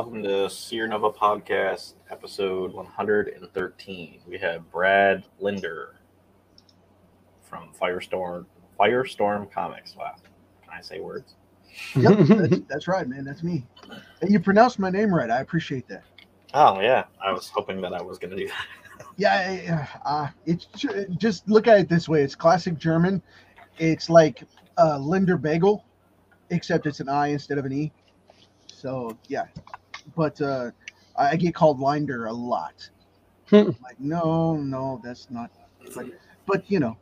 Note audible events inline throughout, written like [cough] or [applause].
Welcome to Seer Nova Podcast, episode 113. We have Brad Linder from Firestorm Firestorm Comics. Wow, can I say words? Yep, [laughs] that's, that's right, man. That's me. And you pronounced my name right. I appreciate that. Oh yeah, I was hoping that I was going to do that. Yeah, uh, it's just look at it this way. It's classic German. It's like uh, Linder Bagel, except it's an I instead of an E. So yeah, but uh, I get called Linder a lot. Hmm. like, no, no, that's not. But, but you know,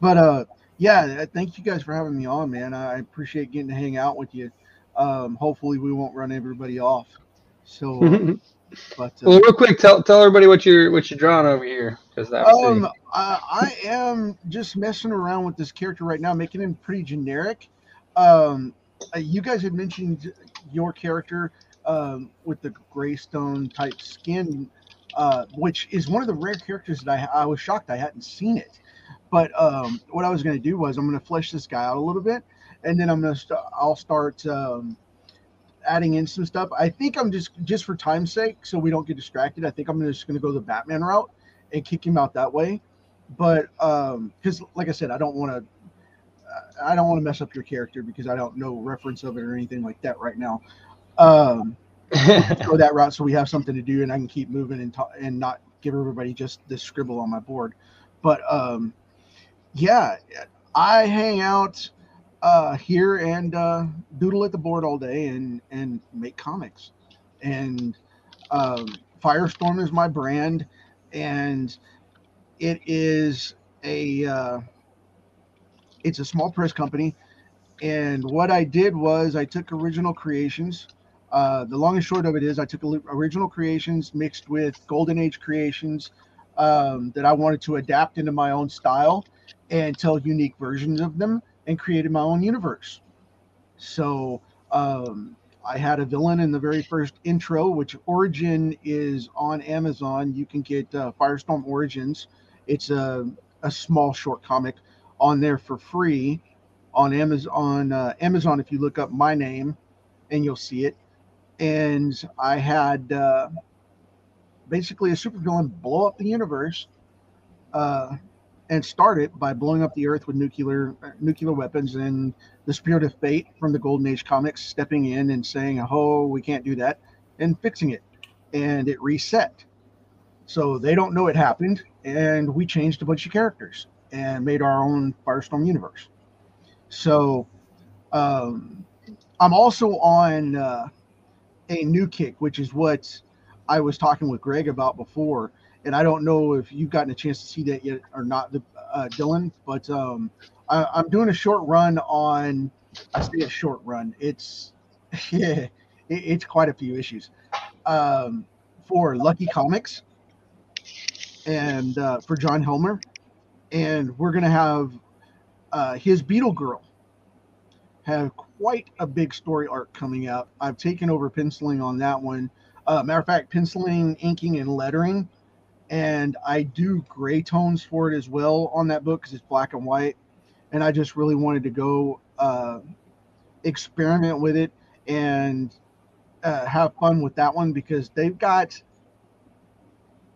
but uh, yeah. Thank you guys for having me on, man. I appreciate getting to hang out with you. Um, hopefully, we won't run everybody off. So, uh, [laughs] but uh, well, real quick, tell tell everybody what you're what you're drawing over here, because that. um, I, I am just messing around with this character right now, making him pretty generic. Um, uh, you guys had mentioned your character um, with the graystone type skin, uh, which is one of the rare characters that I, I was shocked I hadn't seen it. But um, what I was going to do was I'm going to flesh this guy out a little bit, and then I'm going to st- I'll start um, adding in some stuff. I think I'm just just for time's sake, so we don't get distracted. I think I'm just going to go the Batman route and kick him out that way. But because, like I said, I don't want to. I don't want to mess up your character because I don't know reference of it or anything like that right now. Um, [laughs] go that route so we have something to do and I can keep moving and ta- and not give everybody just this scribble on my board. But um, yeah, I hang out uh, here and uh, doodle at the board all day and and make comics. And um, Firestorm is my brand, and it is a uh, it's a small press company. And what I did was I took original creations. Uh, the long and short of it is I took original creations mixed with golden age creations um, that I wanted to adapt into my own style and tell unique versions of them and created my own universe. So um, I had a villain in the very first intro, which Origin is on Amazon. You can get uh, Firestorm Origins. It's a, a small short comic on there for free on Amazon. On uh, Amazon, if you look up my name, and you'll see it. And I had uh, basically a supervillain blow up the universe uh, and start it by blowing up the Earth with nuclear uh, nuclear weapons. And the Spirit of Fate from the Golden Age comics stepping in and saying, "Oh, we can't do that," and fixing it, and it reset. So they don't know it happened, and we changed a bunch of characters and made our own Firestorm universe. So um, I'm also on uh, a new kick, which is what I was talking with Greg about before. And I don't know if you've gotten a chance to see that yet or not, uh, Dylan. But um, I, I'm doing a short run on. I say a short run. It's [laughs] yeah, it, it's quite a few issues um, for Lucky Comics and uh, for John Helmer, and we're gonna have uh, his Beetle Girl have quite a big story arc coming out. I've taken over penciling on that one. Uh, matter of fact, penciling, inking, and lettering, and I do gray tones for it as well on that book because it's black and white. And I just really wanted to go uh, experiment with it and uh, have fun with that one because they've got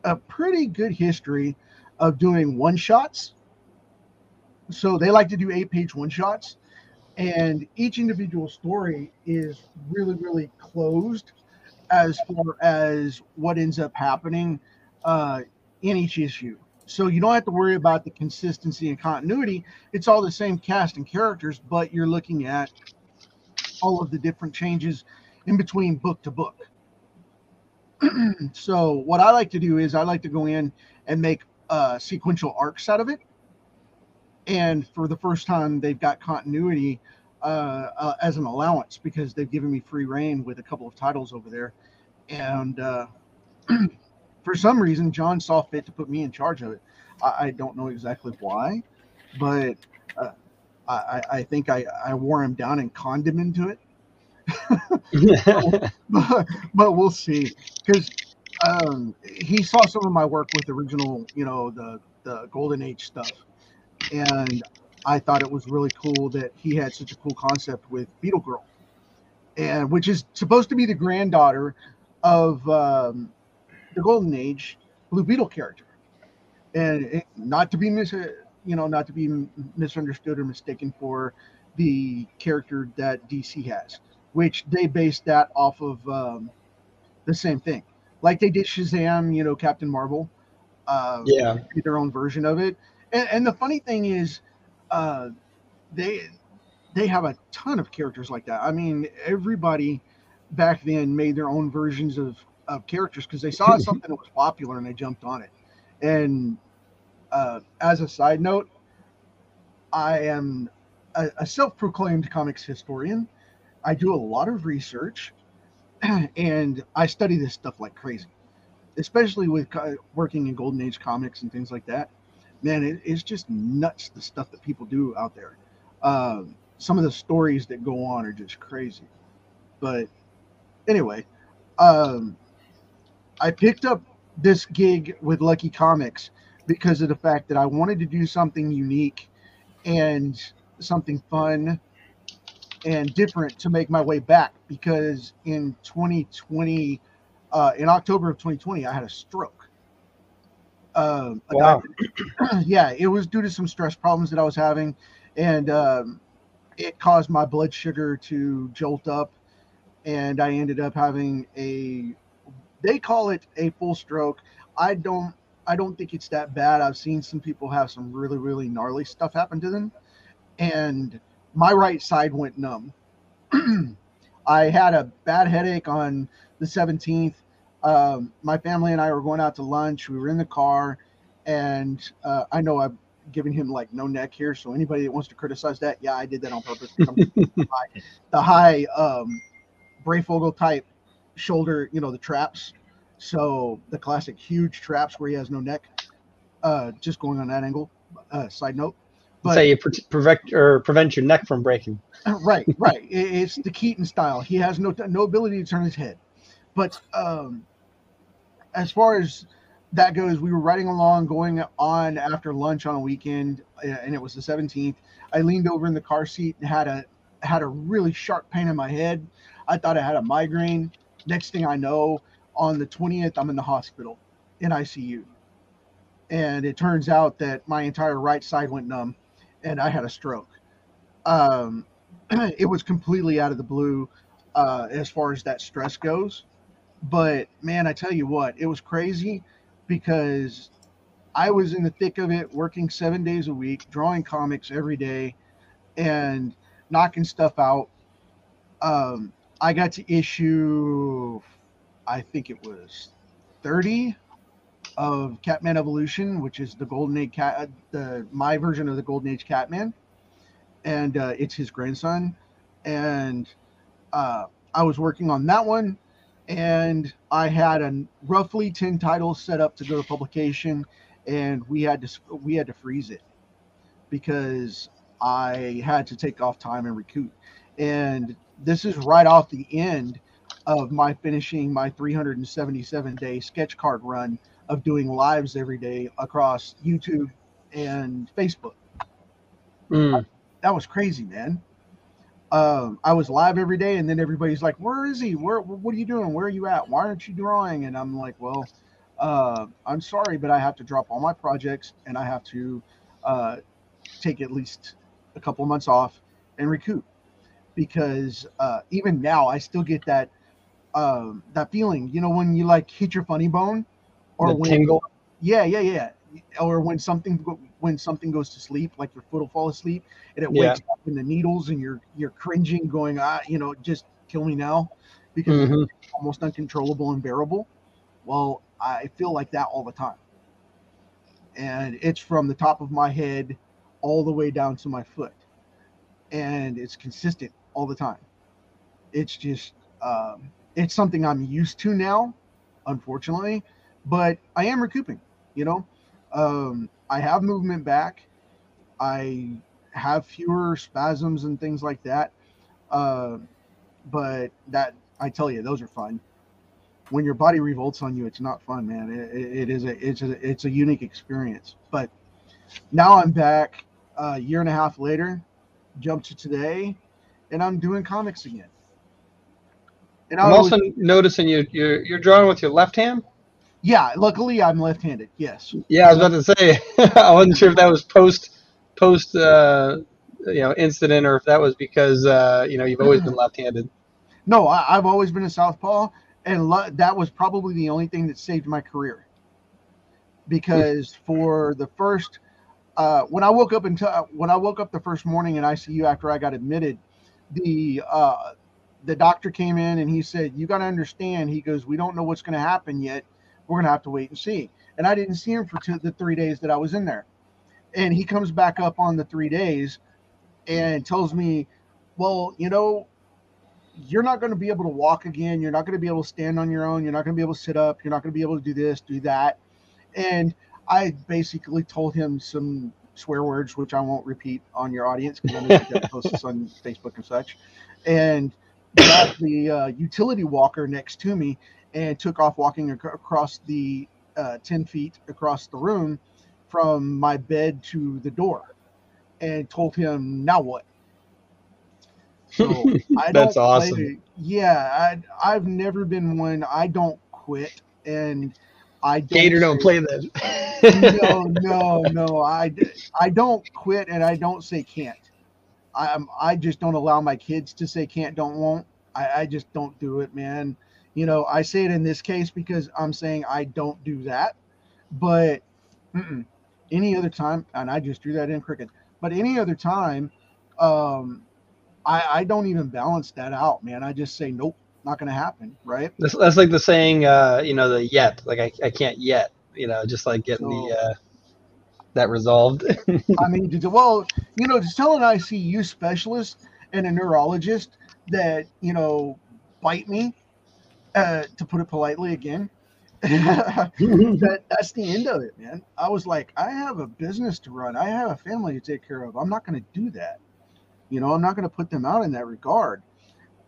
a pretty good history of doing one shots. So they like to do eight page one shots, and each individual story is really, really closed as far as what ends up happening uh, in each issue. So you don't have to worry about the consistency and continuity. It's all the same cast and characters, but you're looking at all of the different changes in between book to book. [clears throat] so what I like to do is I like to go in and make uh, sequential arcs out of it. And for the first time, they've got continuity uh, uh, as an allowance because they've given me free reign with a couple of titles over there. And uh, [clears throat] for some reason, John saw fit to put me in charge of it. I, I don't know exactly why, but uh, I, I think I, I wore him down and conned him into it. [laughs] [laughs] but, but we'll see because um, he saw some of my work with original, you know, the the Golden Age stuff, and I thought it was really cool that he had such a cool concept with Beetle Girl, and which is supposed to be the granddaughter of um, the Golden Age Blue Beetle character, and it, not to be mis, you know, not to be m- misunderstood or mistaken for the character that DC has, which they based that off of um, the same thing, like they did Shazam, you know, Captain Marvel. Uh, Yeah. their own version of it. And, and the funny thing is, uh, they they have a ton of characters like that. I mean, everybody back then made their own versions of, of characters because they saw [laughs] something that was popular and they jumped on it. And uh, as a side note, I am a, a self-proclaimed comics historian. I do a lot of research, [clears throat] and I study this stuff like crazy especially with co- working in golden age comics and things like that man it, it's just nuts the stuff that people do out there um, some of the stories that go on are just crazy but anyway um, i picked up this gig with lucky comics because of the fact that i wanted to do something unique and something fun and different to make my way back because in 2020 uh, in October of 2020, I had a stroke. Um, Wow. [clears throat] yeah, it was due to some stress problems that I was having, and um, it caused my blood sugar to jolt up, and I ended up having a. They call it a full stroke. I don't. I don't think it's that bad. I've seen some people have some really, really gnarly stuff happen to them, and my right side went numb. [clears throat] I had a bad headache on the 17th. Um, my family and I were going out to lunch. We were in the car, and uh, I know I'm giving him like no neck here. So anybody that wants to criticize that, yeah, I did that on purpose. the [laughs] high, the high um, Breyfogle type shoulder, you know, the traps. So the classic huge traps where he has no neck. Uh, just going on that angle. Uh, side note. But- Say you pre- prevent or prevent your neck from breaking. right, right. It's the Keaton style. He has no no ability to turn his head. But um, as far as that goes, we were riding along, going on after lunch on a weekend, uh, and it was the 17th. I leaned over in the car seat and had a had a really sharp pain in my head. I thought I had a migraine. Next thing I know, on the 20th, I'm in the hospital in ICU. And it turns out that my entire right side went numb and I had a stroke. Um, [clears throat] it was completely out of the blue uh, as far as that stress goes. But man, I tell you what, it was crazy because I was in the thick of it, working seven days a week, drawing comics every day, and knocking stuff out. Um, I got to issue, I think it was 30 of Catman Evolution, which is the Golden Age Cat, the my version of the Golden Age Catman, and uh, it's his grandson. And uh, I was working on that one, and I had a roughly ten titles set up to go to publication, and we had to we had to freeze it because I had to take off time and recoup. And this is right off the end of my finishing my 377 day sketch card run of doing lives every day across YouTube and Facebook. Mm. That was crazy, man. Um, I was live every day, and then everybody's like, "Where is he? Where? What are you doing? Where are you at? Why aren't you drawing?" And I'm like, "Well, uh, I'm sorry, but I have to drop all my projects, and I have to uh, take at least a couple months off and recoup because uh, even now I still get that um, that feeling. You know, when you like hit your funny bone, or The when tingle. yeah, yeah, yeah. Or when something when something goes to sleep, like your foot will fall asleep, and it Yeah. wakes up in the needles, and you're you're cringing, going, ah, you know, just kill me now, because Mhm. it's almost uncontrollable and bearable. Well, I feel like that all the time, and it's from the top of my head all the way down to my foot, and it's consistent all the time. It's just um, it's something I'm used to now, unfortunately, but I am recouping. You know, um, I have movement back. I have fewer spasms and things like that. Uh, but that I tell you, those are fun. When your body revolts on you, it's not fun, man. It, it- is a it's a it's a unique experience. But now I'm back a year and a half later, jump to today, and I'm doing comics again. And I I'm was, also noticing you you're you're drawing with your left hand. Yeah, luckily I'm left-handed. Yes. Yeah, I was about to say. [laughs] I wasn't sure if that was post post uh, you know incident or if that was because uh, you know you've always been left-handed. No, I, I've always been a southpaw, and lo- that was probably the only thing that saved my career. Because for the first, uh, when I woke up until when I woke up the first morning in ICU after I got admitted, the uh, the doctor came in and he said, "You got to understand." He goes, "We don't know what's going to happen yet. We're going to have to wait and see." And I didn't see him for two, the three days that I was in there. And he comes back up on the three days and tells me, "Well, you know, you're not going to be able to walk again. You're not going to be able to stand on your own. You're not going to be able to sit up. You're not going to be able to do this, do that. And I basically told him some swear words, which I won't repeat on your audience because I know you guys [laughs] post this on Facebook and such. And got the uh, utility walker next to me and took off walking ac- across the uh, 10 feet across the room from my bed to the door and told him, now what? So [laughs] I That's awesome. play yeah, I, I've never been one. I don't quit, and I don't. Gator don't say- play that. no, [laughs] no, no. I, I don't quit, and I don't say can't. I'm I just don't allow my kids to say can't, don't, won't. I, I just don't do it, man. You know, I say it in this case because I'm saying I don't do that, but any other time, and I just drew that in cricket. But any other time, um, I, I don't even balance that out, man. I just say nope, not going to happen, right? That's, that's like the saying, uh, you know, the yet. Like I, I can't yet. You know, just like getting the uh, that resolved. [laughs] I mean, well, you know, to tell an ICU specialist and a neurologist that you know bite me, uh, to put it politely again, [laughs] that that's the end of it, man. I was like, I have a business to run. I have a family to take care of. I'm not going to do that. You know, I'm not going to put them out in that regard.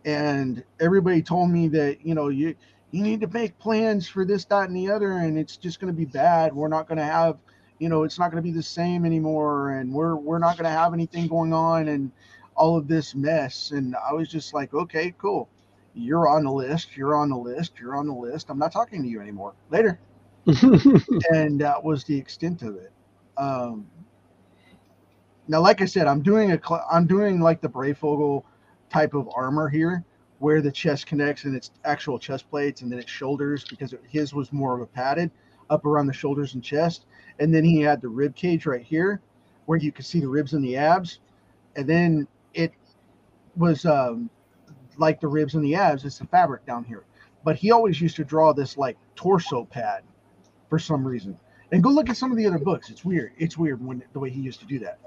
And everybody told me that you know you you need to make plans for this, that, and the other, and it's just going to be bad. We're not going to have you know it's not going to be the same anymore and we're we're not going to have anything going on and all of this mess and i was just like okay cool you're on the list you're on the list you're on the list. I'm not talking to you anymore. Later. [laughs] And that was the extent of it. Um now like i said i'm doing a cl- i'm doing like the Breyfogle type of armor here where the chest connects and it's actual chest plates and then it's shoulders because it, his was more of a padded up around the shoulders and chest. And then he had the rib cage right here where you could see the ribs and the abs. And then it was um, like the ribs and the abs it's the fabric down here. But he always used to draw this like torso pad for some reason. And go look at some of the other books. It's weird. It's weird when the way he used to do that.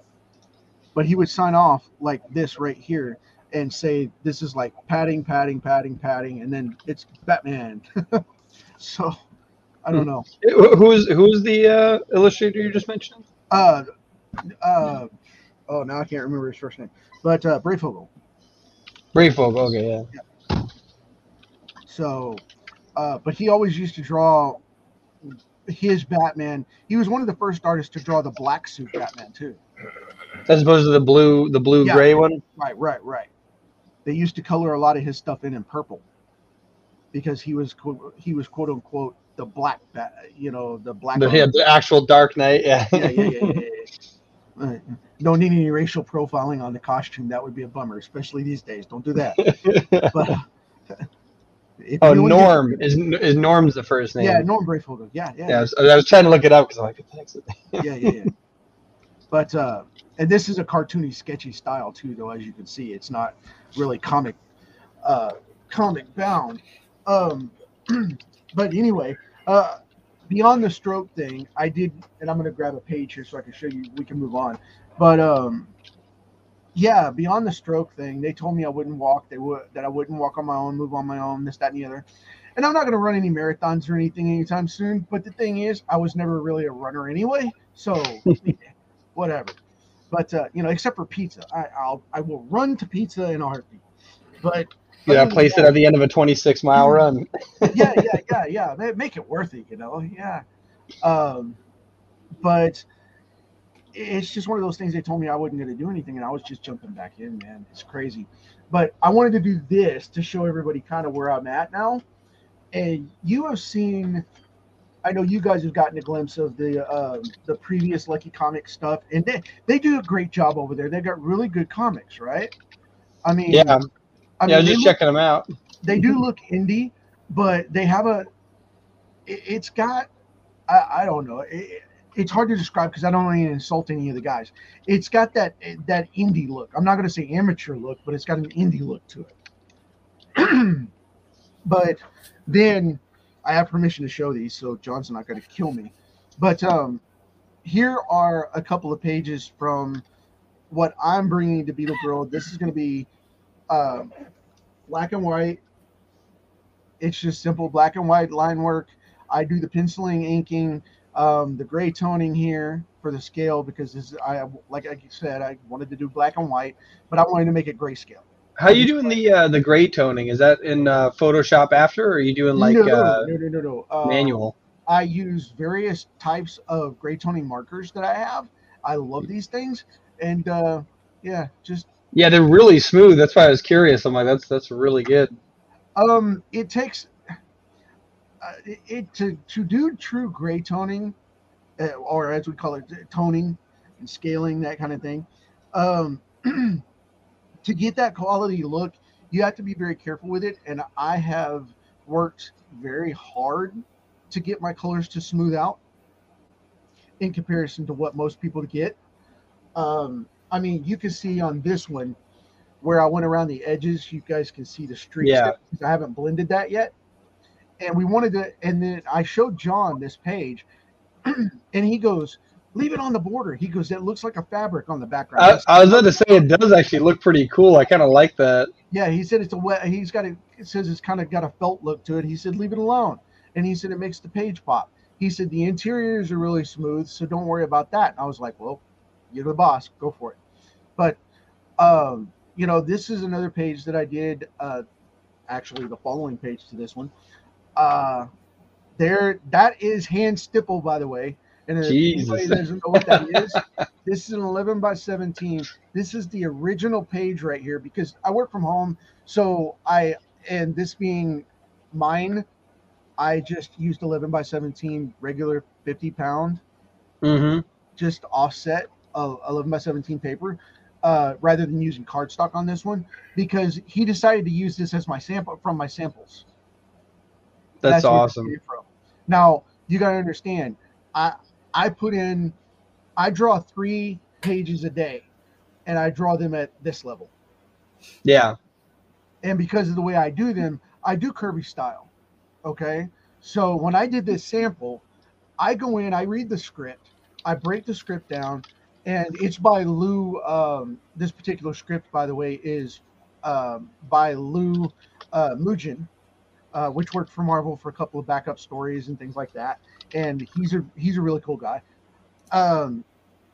But he would sign off like this right here and say this is like padding padding padding padding and then it's batman. [laughs] So i don't know. Who's who's the uh, illustrator you just mentioned? uh, uh, oh, now I can't remember his first name, but uh, Breyfogle. Brayfolk. Okay, yeah. So, uh, but he always used to draw his Batman. He was one of the first artists to draw the black suit Batman too. As opposed to the blue, the blue Yeah. gray one. Right, right, right. They used to color a lot of his stuff in in purple because he was quote- he was quote unquote the black bat, you know, the black. The, yeah, the actual Dark Knight. Yeah, yeah, yeah, yeah. [laughs] Uh, Don't need any racial profiling on the costume. That would be a bummer, especially these days. Don't do that. [laughs] But uh, oh, gets- Norm is is Norm's the first name. Yeah, Norm Breyfogle. Yeah, yeah, Yeah, I was, I was trying to look it up because I'm like, thanks. [laughs] yeah, yeah, yeah. But uh, and this is a cartoony, sketchy style too, though. As you can see, it's not really comic, uh, comic bound. Um, [clears throat] but anyway, uh, beyond the stroke thing, I did, and I'm gonna grab a page here so I can show you. We can move on. But um, yeah, beyond the stroke thing, they told me I wouldn't walk. They would that I wouldn't walk on my own, move on my own, this, that, and the other. And I'm not going to run any marathons or anything anytime soon. But the thing is, I was never really a runner anyway, so [laughs] whatever. But uh, you know, except for pizza, I, I'll I will run to pizza in a heartbeat. But Yeah, other than place it at the end of a 26 mile run. [laughs] yeah, yeah, yeah, yeah. Ma- Make it worth it, you know. Yeah. Um, but it's just one of those things they told me I wasn't going to do anything, and I was just jumping back in, man. It's crazy. But I wanted to do this to show everybody kind of where I'm at now. And you have seen, I know you guys have gotten a glimpse of the um, the previous Lucky Comic stuff, and they they do a great job over there. They've got really good comics, right? I mean, Yeah, I yeah, mean, just checking them out. they do look indie, but they have a. it- It's got, I, I don't know. It, it's hard to describe because I don't want to insult any of the guys. It's got that that indie look. I'm not going to say amateur look, but it's got an indie look to it. [clears throat] but then I have permission to show these, so John's not going to kill me. But um, here are a couple of pages from what I'm bringing to Beetle Girl. This is going to be uh, black and white. It's just simple black and white line work. I do the penciling, inking, um, the gray toning here for the scale because this is, I like I said I wanted to do black and white, but I wanted to make it grayscale. How are you doing the uh, the gray toning? Is that in uh, Photoshop after, or are you doing like no, uh, no, no, no, no. Uh, manual? I use various types of gray toning markers that I have. I love these things, and uh, yeah, just Yeah, they're really smooth. That's why I was curious. I'm like, that's that's really good. um, it takes uh, it, it to to do true gray toning, uh, or as we call it, toning and scaling that kind of thing. Um, [clears throat] to get that quality look, you have to be very careful with it, and I have worked very hard to get my colors to smooth out in comparison to what most people get. Um, I mean, you can see on this one where I went around the edges, you guys can see the streaks. Yeah. I haven't blended that yet. And we wanted to, and then I showed John this page, [clears throat] and he goes, Leave it on the border. He goes, That looks like a fabric on the background. I, I was about to say it does actually look pretty cool. I kind of like that. Yeah, he said it's a wet. He's got a. It says it's kind of got a felt look to it. He said leave it alone, and he said it makes the page pop. He said the interiors are really smooth, so don't worry about that. And I was like, well, you're the boss, go for it. But, um, you know, this is another page that I did. Uh, actually, the following page to this one. Uh, there, that is hand stipple, by the way. And if Jesus. anybody doesn't know what that is, [laughs] this is an 11 by 17 this is the original page right here because I work from home. So I, and this being mine, I just used 11 by 17 regular 50 pound, Mm-hmm. just offset of 11 by 17 paper, uh, rather than using cardstock on this one because he decided to use this as my sample from my samples. That's, it awesome. Now you got to understand, I I put in, I draw three pages a day, and I draw them at this level. Yeah. and because of the way I do them, I do Kirby style. Okay. So when I did this sample, I go in, I read the script, I break the script down, and it's by Lou. Um, this particular script, by the way, is um, by Lou uh, Mougin, uh, which worked for Marvel for a couple of backup stories and things like that. And he's a he's a really cool guy. Um,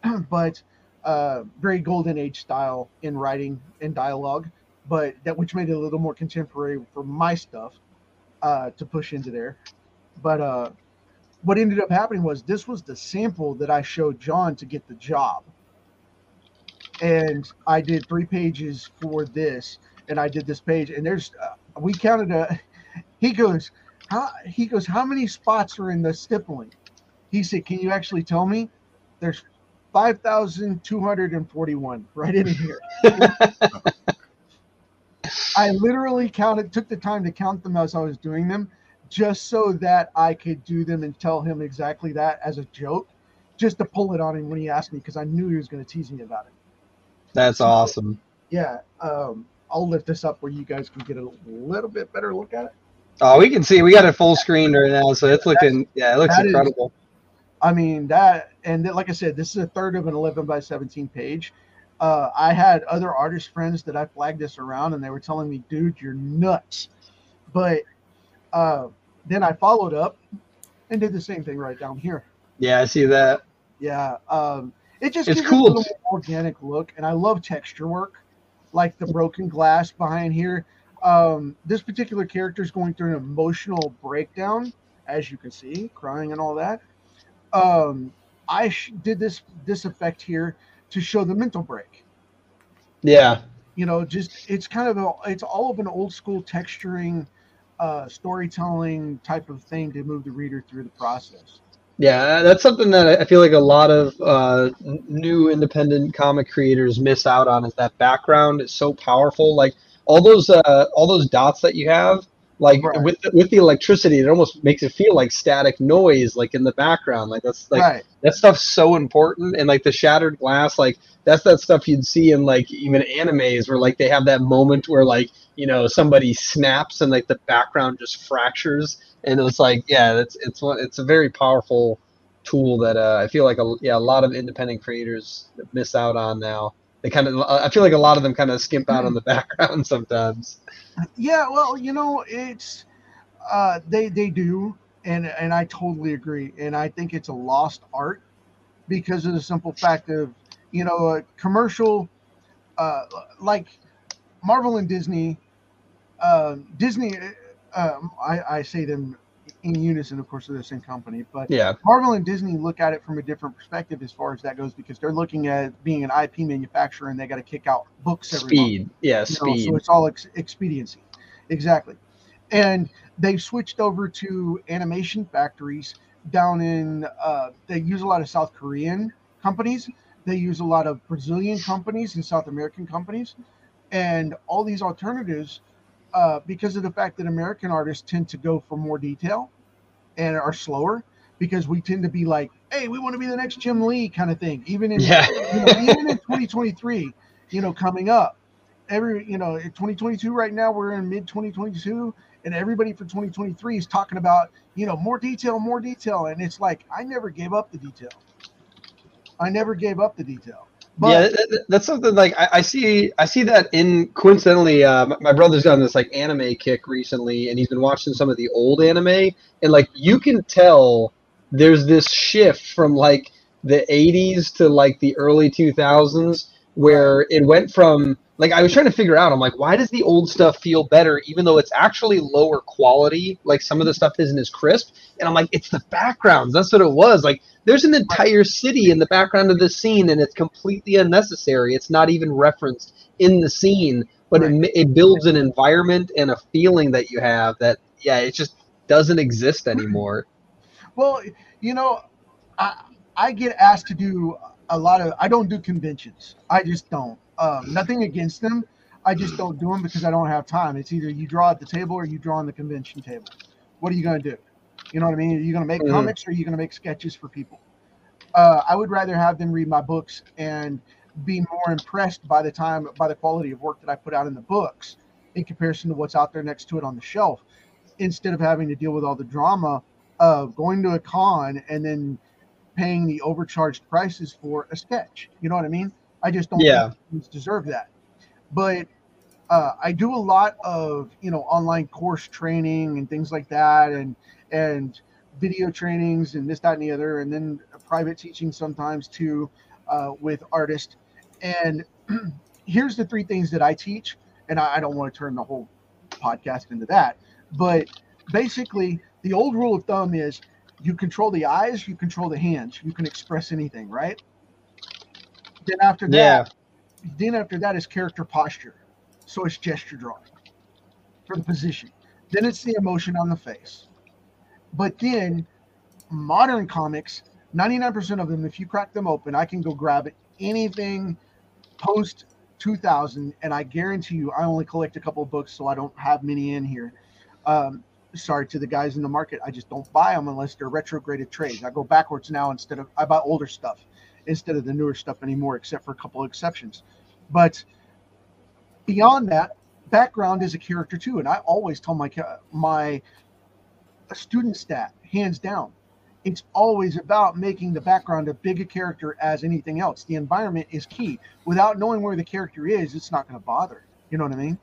[clears throat] but uh, very golden age style in writing and dialogue but that which made it a little more contemporary for my stuff uh, to push into there. But uh, what ended up happening was this was the sample that I showed John to get the job, and I did three pages for this, and I did this page, and there's uh, we counted a. He goes, how he goes, how many spots are in the stippling? He said, can you actually tell me? There's five thousand two hundred and forty-one right in here. [laughs] I literally counted, took the time to count them as I was doing them, just so that I could do them and tell him exactly that as a joke, just to pull it on him when he asked me because I knew he was going to tease me about it. That's awesome. Yeah, um, I'll lift this up where you guys can get a little bit better look at it. Oh, we can see. We got it full screen right now, so it's looking. Yeah, it looks that is- incredible. I mean that, and like I said, this is a third of an 11 by 17 page. Uh, I had other artist friends that I flagged this around, and they were telling me, "Dude, you're nuts." But uh, then I followed up and did the same thing right down here. Yeah, I see that. Yeah, um, it just It's gives cool. it a little organic look, and I love texture work, like the broken glass behind here. Um, this particular character is going through an emotional breakdown, as you can see, crying and all that. Um, I sh- did this this effect here to show the mental break. Yeah. You know, just it's kind of a it's all of an old school texturing, uh, storytelling type of thing to move the reader through the process. Yeah, that's something that I feel like a lot of uh, new independent comic creators miss out on. Is that background is so powerful? Like all those uh, all those dots that you have, like Right. with the, with the electricity, it almost makes it feel like static noise, like in the background. Like that's like right. that stuff's so important. And like the shattered glass, like that's that stuff you'd see in like even animes where like they have that moment where like you know somebody snaps and like the background just fractures and it's like yeah it's it's it's a very powerful tool that uh, I feel like a, yeah a lot of independent creators miss out on now. They kind of I feel like a lot of them kind of skimp out on the [laughs] background sometimes. Yeah, well, you know, it's uh, they they do, and and I totally agree, and I think it's a lost art because of the simple fact of you know a commercial uh, like Marvel and Disney. Uh, Disney, um, I, I say them in unison, of course, they're the same company, but Yeah, Marvel and Disney look at it from a different perspective as far as that goes because they're looking at being an IP manufacturer and they got to kick out books every month speed. Yeah, you know, speed. so it's all ex- expediency. Exactly. And they've switched over to animation factories down in, uh, they use a lot of South Korean companies. They use a lot of Brazilian companies and South American companies. And all these alternatives, uh, because of the fact that American artists tend to go for more detail and are slower, because we tend to be like, hey, we want to be the next Jim Lee kind of thing. Even in, Yeah. [laughs] you know, even in 2023, you know, coming up every you know in 2022 right now we're in mid 2022 and everybody for 2023 is talking about you know more detail more detail and it's like i never gave up the detail i never gave up the detail but yeah, that- that- that's something like I, I see. I see that in coincidentally, uh, my, my brother's gotten this like anime kick recently, and he's been watching some of the old anime, and like you can tell there's this shift from like the 80s to like the early 2000s where it went from like I was trying to figure out I'm like why does the old stuff feel better even though it's actually lower quality like some of the stuff isn't as crisp and I'm like it's the backgrounds that's what it was like there's an entire city in the background of the scene and it's completely unnecessary. It's not even referenced in the scene but it, it builds an environment and a feeling that you have that yeah it just doesn't exist anymore. Well you know i i get asked to do a lot of i don't do conventions. I just don't. Um, nothing against them. I just don't do them because i don't have time. It's either you draw at the table or you draw on the convention table. What are you going to do you know what i mean are you going to make Mhm. comics or are you going to make sketches for people uh, i would rather have them read my books and be more impressed by the time by the quality of work that i put out in the books in comparison to what's out there next to it on the shelf instead of having to deal with all the drama of going to a con and then paying the overcharged prices for a sketch. You know what I mean? I just don't Yeah. deserve that. But uh, I do a lot of you know online course training and things like that, and and video trainings and this, that, and the other, and then private teaching sometimes too uh, with artists. And [clears throat] here's the three things that I teach, and I, I don't want to turn the whole podcast into that, but basically the old rule of thumb is you control the eyes, you control the hands, you can express anything, right? Then after that, yeah then after that is character posture. So it's gesture drawing for the position. Then it's the emotion on the face. But then modern comics, 99% of them, if you crack them open, I can go grab anything post 2000, and I guarantee you, I only collect a couple books, so I don't have many in here. Um, sorry to the guys in the market, I just don't buy them unless they're retrograded trades. I go backwards now instead of I buy older stuff instead of the newer stuff anymore, except for a couple of exceptions. But beyond that, background is a character too, and I always tell my ca- my student stat hands down. It's always about making the background a big a character as anything else. The environment is key. Without knowing where the character is, it's not going to bother. You know what I mean?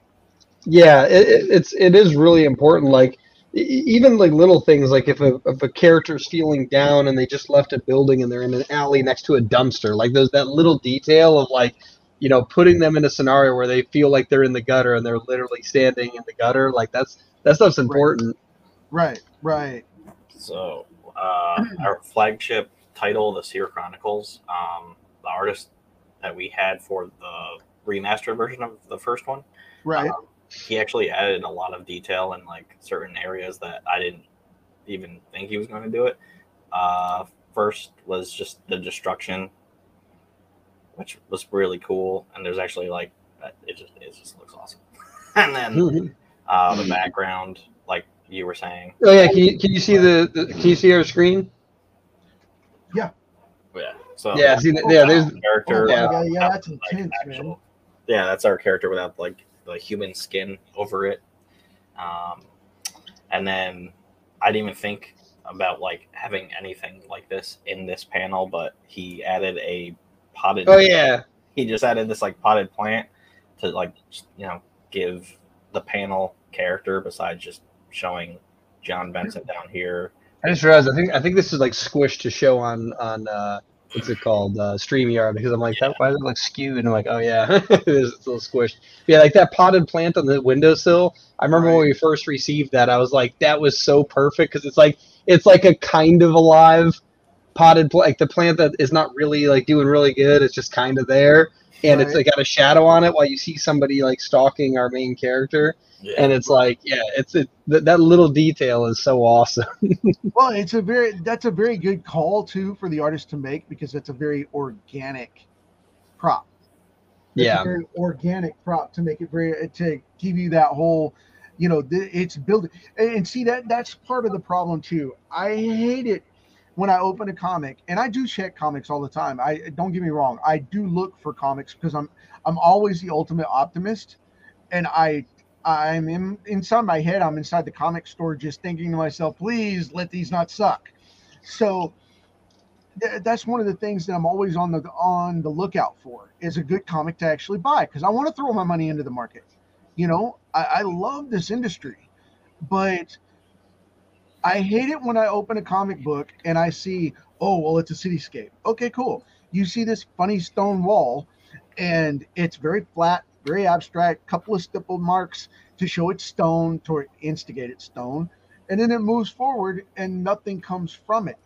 Yeah, it, it, it's it is really important. Like even like little things, like if a if a character's feeling down and they just left a building and they're in an alley next to a dumpster, like those that little detail of like you know putting them in a scenario where they feel like they're in the gutter and they're literally standing in the gutter, like that's that stuff's important. Right, right. Right. So, uh, [clears throat] our flagship title, The Seer Chronicles, um, the artist that we had for the remastered version of the first one, Right. um, he actually added a lot of detail in like certain areas that I didn't even think he was going to do it. Uh, first was just the destruction, which was really cool, and there's actually like it just it just looks awesome. [laughs] and then [laughs] uh, the background, you were saying, Oh yeah, can you, can you see the, the can you see our screen? yeah. Yeah. So Yeah, see that, yeah. There's character. Oh, Yeah. yeah, yeah, that's like, intense, man. Yeah, that's our character without like the human skin over it. Um, and then I didn't even think about like having anything like this in this panel, but he added a potted. oh yeah, He just added this like potted plant to like you know give the panel character besides just showing John Benson down here. I just realized I think I think this is like squished to show on on uh, what's it called uh, Streamyard because I'm like that why does it look skewed and I'm like oh yeah [laughs] it is it's a little squished yeah like that potted plant on the windowsill I remember when we first received that I was like that was so perfect because it's like it's like a kind of alive potted plant like the plant that is not really like doing really good it's just kind of there and it's Right. like got a shadow on it while you see somebody like stalking our main character Yeah. and it's like yeah it's it that, that little detail is so awesome [laughs] Well, it's a very that's a very good call too for the artist to make because it's a very organic prop. It's yeah a very organic prop to make it very to give you that whole, you know, th- it's building and, and see that that's part of the problem too. I hate it when I open a comic and I do check comics all the time. I don't get me wrong, I do look for comics because I'm I'm always the ultimate optimist, and I I'm in inside my head. I'm inside the comic store just thinking to myself, please let these not suck. So th- that's one of the things that I'm always on the on the lookout for is a good comic to actually buy because I want to throw my money into the market. You know, I, I love this industry, but I hate it when I open a comic book and I see, oh well, it's a cityscape. Okay, cool. You see this funny stone wall, and it's very flat, very abstract, couple of stippled marks to show it's stone, to instigate it's stone, and then it moves forward and nothing comes from it.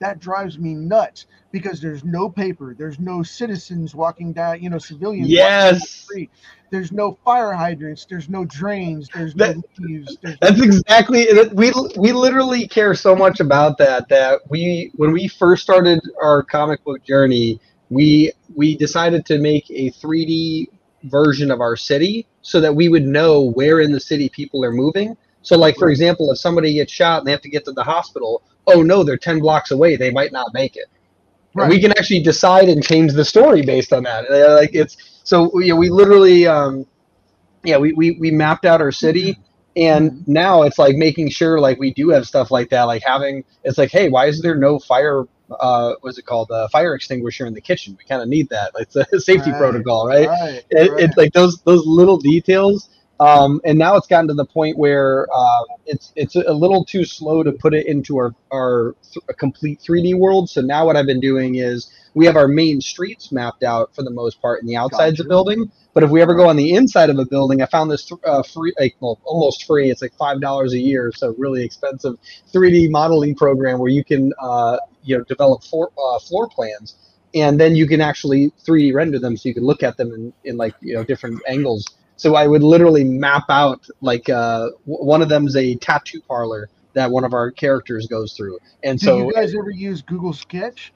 That drives me nuts because there's no paper, there's no citizens walking down, you know, civilians. down the Yes. street. There's no fire hydrants, there's no drains, there's That- no leaves, there's [laughs] That's exactly it. We we literally care so much about that that we when we first started our comic book journey, we we decided to make a 3D version of our city so that we would know where in the city people are moving. So like for example, if somebody gets shot and they have to get to the hospital, oh no, they're 10 blocks away, they might not make it. And we can actually decide and change the story based on that. Uh, Like it's so you know, we literally um yeah, we, we, we mapped out our city and now it's like making sure like we do have stuff like that like having it's like hey why is there no fire uh what's it called? Uh, fire extinguisher in the kitchen. We kind of need that. It's a [laughs] safety Right, protocol right? right, it, right. it's like those those little details um, and now it's gotten to the point where uh, it's it's a little too slow to put it into our our th- a complete 3D world. So now what I've been doing is we have our main streets mapped out for the most part in the outsides of Gotcha. the building. But if we ever go on the inside of a building, I found this th- uh, free, like well, almost free. It's like five dollars a year, so really expensive 3D modeling program where you can uh, you know develop floor uh, floor plans and then you can actually 3D render them so you can look at them in, in like you know different angles. So I would literally map out like uh, one of them's a tattoo parlor that one of our characters goes through, and Do so you guys ever use Google Sketch?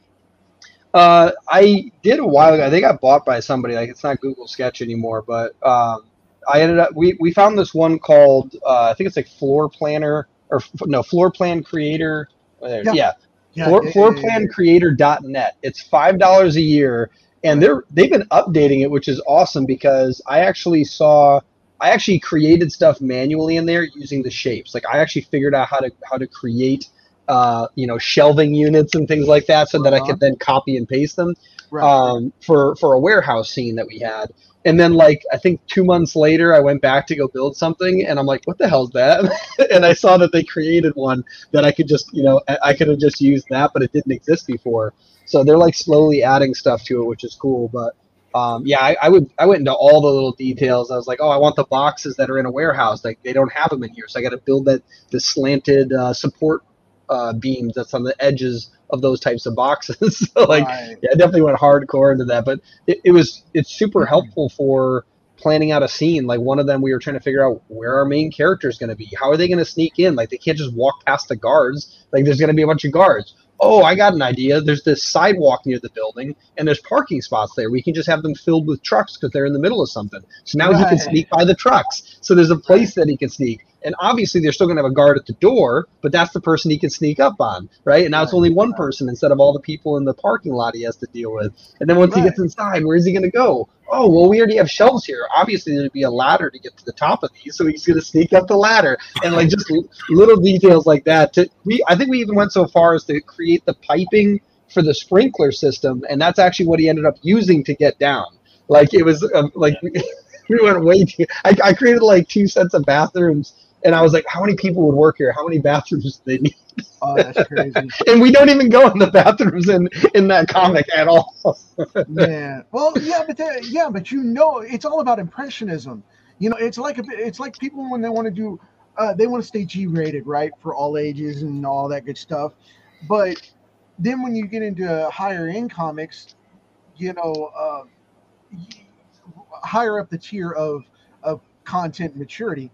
uh, I did a while ago. I think I bought by somebody. Like it's not Google Sketch anymore, but um, I ended up we, we found this one called uh, I think it's like Floor Planner or no Floor Plan Creator. Yeah. yeah, Yeah, floor, yeah, yeah. floorplancreator.net. It's five dollars a year, and they're they've been updating it, which is awesome because I actually saw I actually created stuff manually in there using the shapes. Like I actually figured out how to how to create uh, you know shelving units and things like that, so that I Uh-huh. could then copy and paste them Right. um, for for a warehouse scene that we had. And then like I think two months later, I went back to go build something, and I'm like, "What the hell's that?" [laughs] and I saw that they created one that I could just you know I could have just used that, but it didn't exist before. So they're like slowly adding stuff to it, which is cool. But um, yeah, I, I would I went into all the little details. I was like, "Oh, I want the boxes that are in a warehouse. Like they don't have them in here, so I got to build that the slanted uh, support uh, beams that's on the edges of those types of boxes. [laughs] so like, Right. yeah, I definitely went hardcore into that, but it, it was it's super Mm-hmm. helpful for planning out a scene. Like one of them, we were trying to figure out where our main character is going to be. How are they going to sneak in? Like they can't just walk past the guards. Like there's going to be a bunch of guards. Oh, I got an idea. There's this sidewalk near the building, and there's parking spots there. We can just have them filled with trucks because they're in the middle of something. So now he can sneak by the trucks. So there's a place that he can sneak. And obviously, they're still going to have a guard at the door, but that's the person he can sneak up on, right? And now it's only one person instead of all the people in the parking lot he has to deal with. And then once he gets inside, where's he going to go? Oh, well, we already have shelves here. Obviously, there'd be a ladder to get to the top of these, so he's going to sneak up the ladder, and like just little details like that. To, we, I think we even went so far as to create the piping for the sprinkler system, and that's actually what he ended up using to get down. Like it was um, like [laughs] we went way too. I, I created like two sets of bathrooms, and I was like, how many people would work here? How many bathrooms do they need? [laughs] Oh, that's crazy. [laughs] And we don't even go in the bathrooms in in that comic at all. [laughs] Man, well, yeah, but the, yeah, but you know, it's all about impressionism. You know, it's like a, it's like people when they want to do, uh, they want to stay G-rated, right, for all ages and all that good stuff. But then when you get into higher end comics, you know, uh, higher up the tier of of content maturity,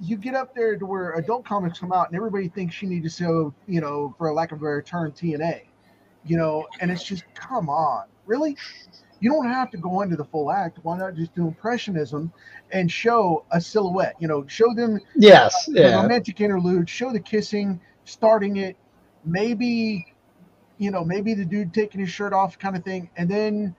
you get up there to where adult comics come out and everybody thinks you need to sell, you know, for a lack of a better term, TNA you know, and it's just come on, really? You don't have to go into the full act. Why not just do impressionism and show a silhouette? You know, show them Yes, the yeah, romantic interlude, show the kissing, starting it, maybe, you know, maybe the dude taking his shirt off, kind of thing, and then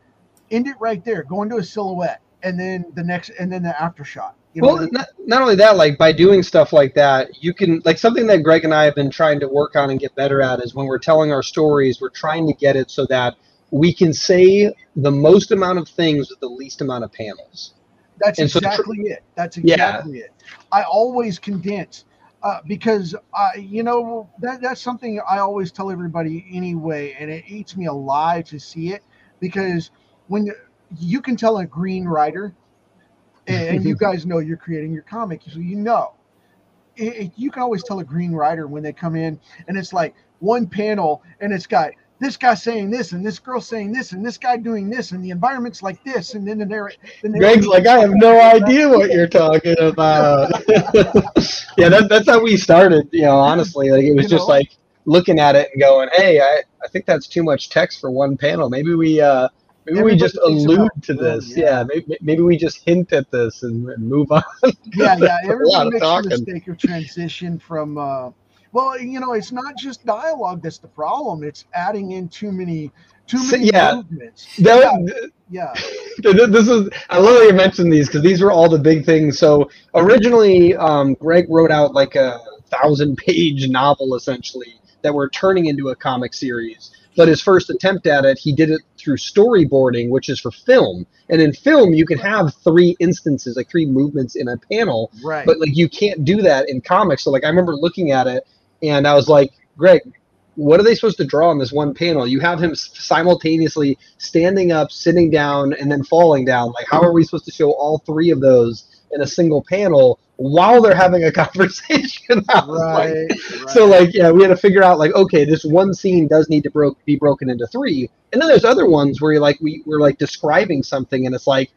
end it right there. Go into a silhouette, and then the next, and then the after shot. You know, Well, not, not only that, like by doing stuff like that, you can like something that Greg and I have been trying to work on and get better at is when we're telling our stories, we're trying to get it so that we can say the most amount of things with the least amount of panels. That's And so tr- exactly it. That's Yeah. exactly it. I always condense uh, because I, you know, that that's something I always tell everybody anyway, and it eats me alive to see it because when you- you can tell a green writer, and, you [laughs] guys know you're creating your comic, so you know. It, it- you can always tell a green writer when they come in, and it's like one panel, and it's got this guy saying this, and this girl saying this, and this guy doing this, and the environment's like this, and then the narr- the Greg's like, I have no idea what you're talking about. [laughs] yeah, that, that's how we started. You know, honestly, like it was You just know? like looking at it and going, "Hey, I, I think that's too much text for one panel. Maybe we uh, maybe we just allude to this. yeah. Yeah, maybe, maybe we just hint at this and, and move on." [laughs] yeah, yeah. A Everybody makes the mistake of transition from. Uh, well, you know, it's not just dialogue that's the problem. It's adding in too many, too many yeah. movements. That- yeah, [laughs] this is I love that you mentioned these because these were all the big things. So originally, um, Greg wrote out like a thousand page novel essentially that we're turning into a comic series. But his first attempt at it, he did it through storyboarding, which is for film. And in film, you can have three instances, like three movements in a panel, right. but like you can't do that in comics. So like I remember looking at it and I was like, Greg, what are they supposed to draw on this one panel? You have him simultaneously standing up, sitting down, and then falling down. Like how are we supposed to show all three of those in a single panel while they're having a [laughs] conversation? [laughs] I was like, right, right. so like yeah, we had to figure out like okay, this one scene does need to bro- be broken into three, and then there's other ones where you're like we we're like describing something, and it's like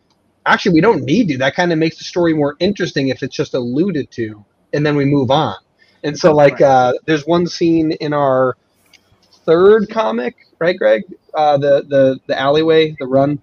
actually we don't need to. That kind of makes the story more interesting if it's just alluded to, and then we move on. And so like Right. uh, there's one scene in our third comic, right, Greg? Uh, the the the alleyway, the run.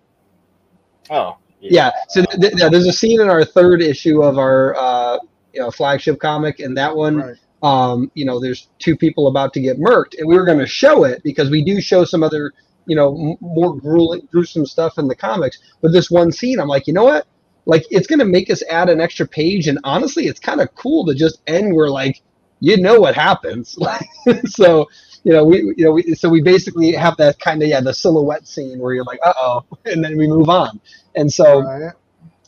Oh, Yeah. So th- th- yeah, there's a scene in our third issue of our uh, you know flagship comic, and that one right. um, you know, there's two people about to get murked, and we were going to show it because we do show some other, you know, m- more grueling, gruesome stuff in the comics. But this one scene, I'm like, you know what? Like, it's going to make us add an extra page, and honestly, it's kind of cool to just end where like, you know what happens. [laughs] so, you know, we, you know, we, so we basically have that kind of yeah, the silhouette scene where you're like, uh oh, [laughs] and then we move on. And so, right.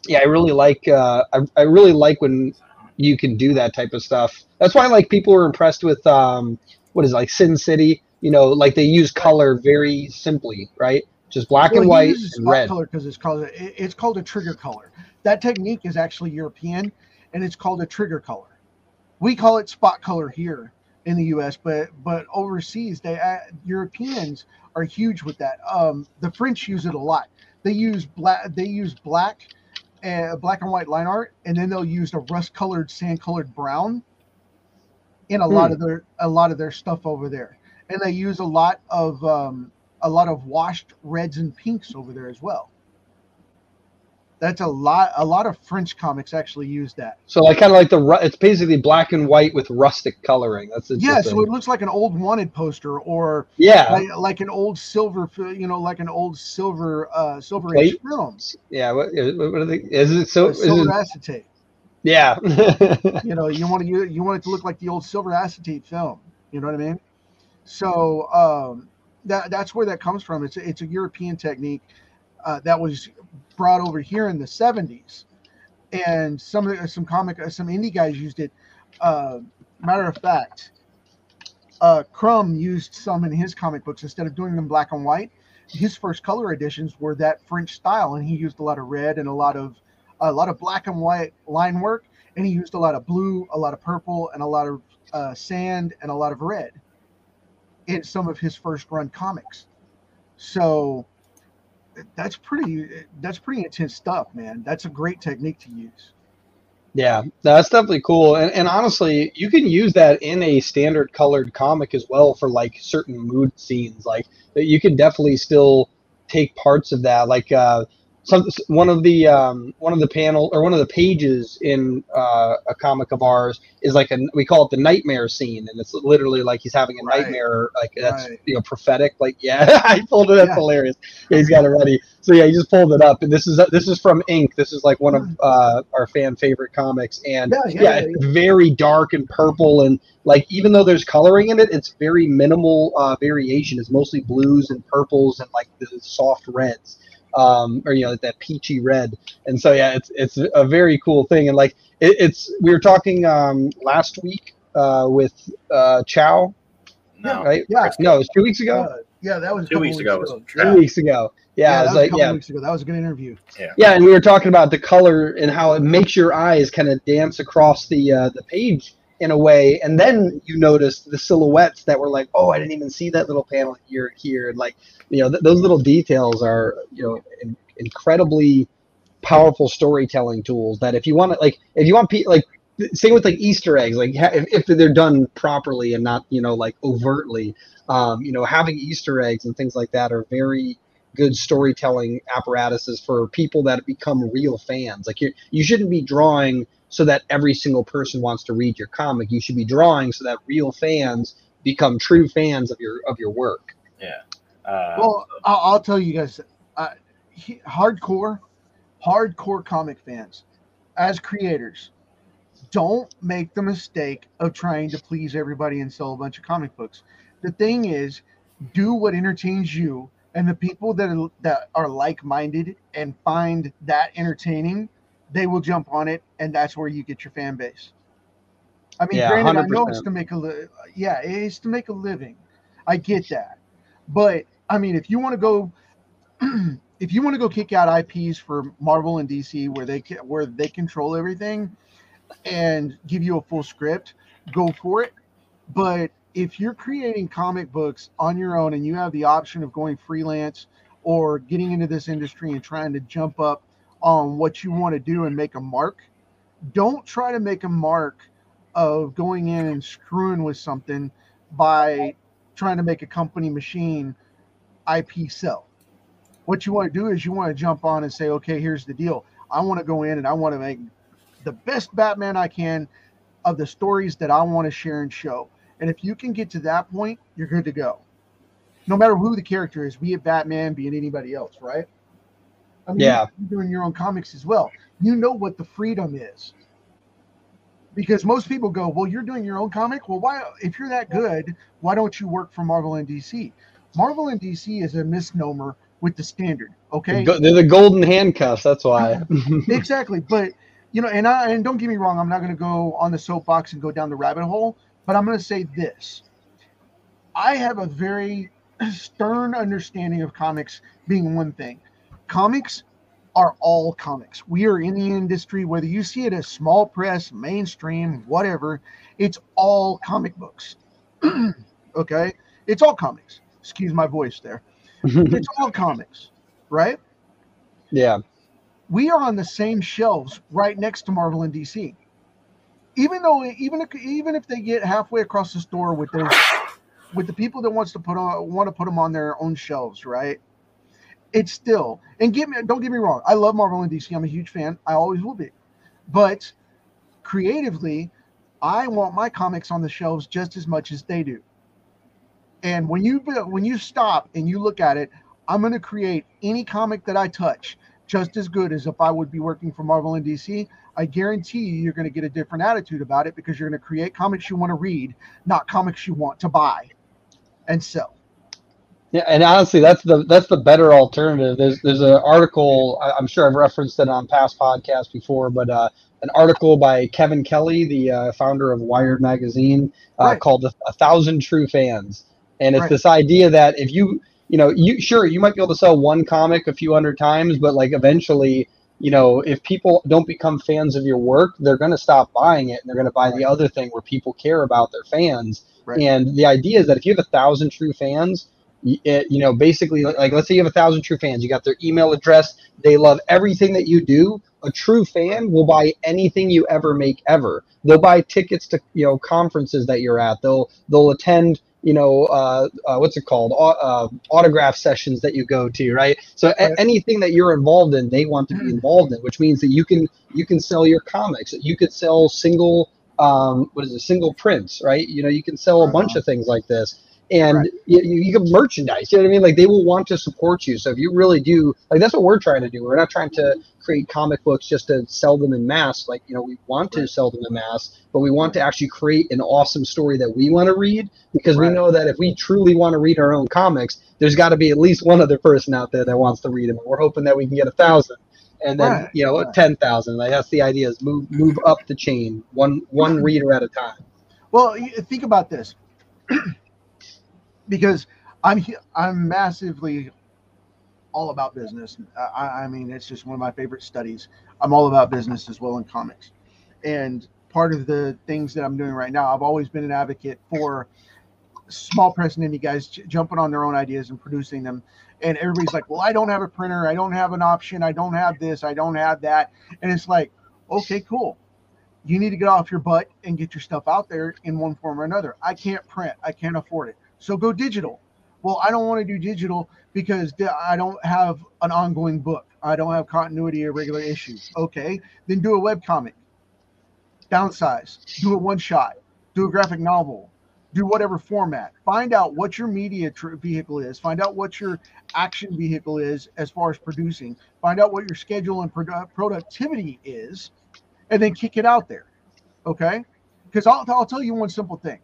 yeah, I really like uh, I, I really like when you can do that type of stuff. That's why like people are impressed with um, what is it, like Sin City. You know, like they use color very simply, right? Just black Well, and white and red. color because it's called it- it's called a trigger color. That technique is actually European, and it's called a trigger color. We call it spot color here, in the U.S., but but overseas, they uh, Europeans are huge with that. Um, the French use it a lot. They use black. They use black, uh, black and white line art, and then they'll use a rust-colored, sand-colored brown in a lot Hmm. of their a lot of their stuff over there, and they use a lot of um, a lot of washed reds and pinks over there as well. That's a lot. A lot of French comics actually use that. So like kind of like the it's basically black and white with rustic coloring. That's Yeah, interesting. so it looks like an old wanted poster or yeah, like, like an old silver, you know, like an old silver, uh, silver Plate? age films, yeah. What, what are they? Is it so? Is silver it, acetate. yeah. [laughs] You know, you want to you, you want it to look like the old silver acetate film. You know what I mean? So um, that that's where that comes from. It's a, it's a European technique uh, that was brought over here in the '70s, and some of some comic some indie guys used it. Uh, matter of fact, uh, Crumb used some in his comic books instead of doing them black and white. His first color editions were that French style, and he used a lot of red and a lot of a lot of black and white line work, and he used a lot of blue, a lot of purple, and a lot of uh, sand and a lot of red in some of his first run comics. So that's pretty that's pretty intense stuff, man. That's a great technique to use. Yeah, that's definitely cool. And, and honestly, you can use that in a standard colored comic as well for like certain mood scenes. Like you can definitely still take parts of that. Like uh, some one of the um, one of the panel or one of the pages in uh, a comic of ours is like a we call it the nightmare scene, and it's literally like he's having a Right. nightmare. Like that's Right. you know prophetic. Like yeah, [laughs] I pulled it. That's Yeah. hilarious. Yeah, he's got it ready. So yeah, he just pulled it up, and this is this is from Ink. This is like one of uh, our fan favorite comics, and Yeah, yeah, yeah, yeah, it's very dark and purple, and like even though there's coloring in it, it's very minimal uh, variation. It's mostly blues and purples and like the soft reds, um, or you know that peachy red. And so yeah, it's it's a very cool thing, and like it, it's we were talking um, last week uh, with uh, Chow, No, right? Yeah. No, it was two weeks ago. Uh, yeah, that was a two couple weeks ago was two Trap. weeks ago. Yeah, that it's was a like couple yeah, weeks ago. That was a good interview. yeah, and we were talking about the color and how it makes your eyes kind of dance across the uh, the page in a way, and then you notice the silhouettes that were like, oh, I didn't even see that little panel here, here, and like, you know, th- those little details are, you know, in- incredibly powerful storytelling tools. That if you want to, like, if you want, pe- like, same with like Easter eggs, like ha- if, if they're done properly and not, you know, like overtly, um, you know, having Easter eggs and things like that are very good storytelling apparatuses for people that become real fans. Like you, you shouldn't be drawing so that every single person wants to read your comic. You should be drawing so that real fans become true fans of your of your work. Uh, Well, I'll, I'll tell you guys, uh, he, hardcore, hardcore comic fans, as creators, don't make the mistake of trying to please everybody and sell a bunch of comic books. The thing is, do what entertains you, and the people that are, that are like-minded and find that entertaining, they will jump on it, and that's where you get your fan base. I mean, Yeah, granted, I know it's to make a li- yeah, it's to make a living. I get that, but I mean, if you want to go, [clears throat] if you want to go kick out IPs for Marvel and DC where they ca- where they control everything, and give you a full script, go for it. But if you're creating comic books on your own and you have the option of going freelance or getting into this industry and trying to jump up on what you want to do and make a mark, don't try to make a mark of going in and screwing with something by trying to make a company machine IP sell. What you want to do is you want to jump on and say, okay, here's the deal. I want to go in and I want to make the best Batman I can of the stories that I want to share and show. And if you can get to that point, you're good to go. No matter who the character is, be it Batman, be it anybody else, right? I mean, Yeah. You're doing your own comics as well. You know what the freedom is. Because most people go, well, you're doing your own comic. Well, why? If you're that good, why don't you work for Marvel and DC? Marvel and DC is a misnomer with the standard. Okay, They're the golden handcuffs. That's why. [laughs] exactly. But you know, and I and don't get me wrong, I'm not going to go on the soapbox and go down the rabbit hole. But I'm going to say this: I have a very stern understanding of comics being one thing. Comics are all comics. We are in the industry, whether you see it as small press, mainstream, whatever. It's all comic books. [clears throat] okay, it's all comics. Excuse my voice there. [laughs] It's all comics, right? yeah. we are on the same shelves right next to Marvel and DC. Even though even if even if they get halfway across the store with those with the people that wants to put on want to put them on their own shelves, right? It's still and get me don't get me wrong, I love Marvel and DC. I'm a huge fan. I always will be. But creatively, I want my comics on the shelves just as much as they do. And when you when you stop and you look at it, I'm going to create any comic that I touch just as good as if I would be working for Marvel and DC. I guarantee you, you're going to get a different attitude about it because you're going to create comics you want to read, not comics you want to buy and sell. Yeah, and honestly, that's the that's the better alternative. There's there's an article I'm sure I've referenced it on past podcasts before, but uh, an article by Kevin Kelly, the uh, founder of Wired magazine, uh, Right. called "A Thousand True Fans," and it's Right. this idea that if you you know you sure you might be able to sell one comic a few hundred times, but like eventually. You know, if people don't become fans of your work, they're going to stop buying it and they're going to buy the other thing where people care about their fans. Right. And the idea is that if you have a thousand true fans, it, eh, you know, basically, like, let's say you have a thousand true fans, you got their email address, they love everything that you do. A true fan will buy anything you ever make ever. They'll buy tickets to you know conferences that you're at. They'll they'll attend you know uh, uh, what's it called uh, autograph sessions that you go to, right? So a- anything that you're involved in, they want to be involved in, which means that you can you can sell your comics. You could sell single um, what is it single prints, right? You know, you can sell a bunch of things like this and Right. you, you, can merchandise. You know what I mean? Like they will want to support you. So if you really do, like that's what we're trying to do. We're not trying to create comic books just to sell them in mass. Like you know, we want to sell them in mass, but we want to actually create an awesome story that we want to read because we know that if we truly want to read our own comics, there's got to be at least one other person out there that wants to read them. And we're hoping that we can get a thousand. And then Right, you know, right. ten thousand. Like that's the idea is move move up the chain, one one [laughs] reader at a time. Well, think about this, [clears throat] because I'm I'm massively all about business. I, I mean, it's just one of my favorite studies. I'm all about business as well in comics, and part of the things that I'm doing right now, I've always been an advocate for small press and indie guys j- jumping on their own ideas and producing them. And everybody's like, "Well, I don't have a printer. I don't have an option. I don't have this. I don't have that." And it's like, okay, cool you need to get off your butt and get your stuff out there in one form or another. I can't print, I can't afford it. So go digital. Well, I don't want to do digital because I don't have an ongoing book. I don't have continuity or regular issues. Okay, then do a web comic. Downsize. Do a one shot. Do a graphic novel. Do whatever format. Find out what your media tr- vehicle is. Find out what your action vehicle is as far as producing. Find out what your schedule and produ- productivity is and then kick it out there. Okay? Because I'll, I'll tell you one simple thing.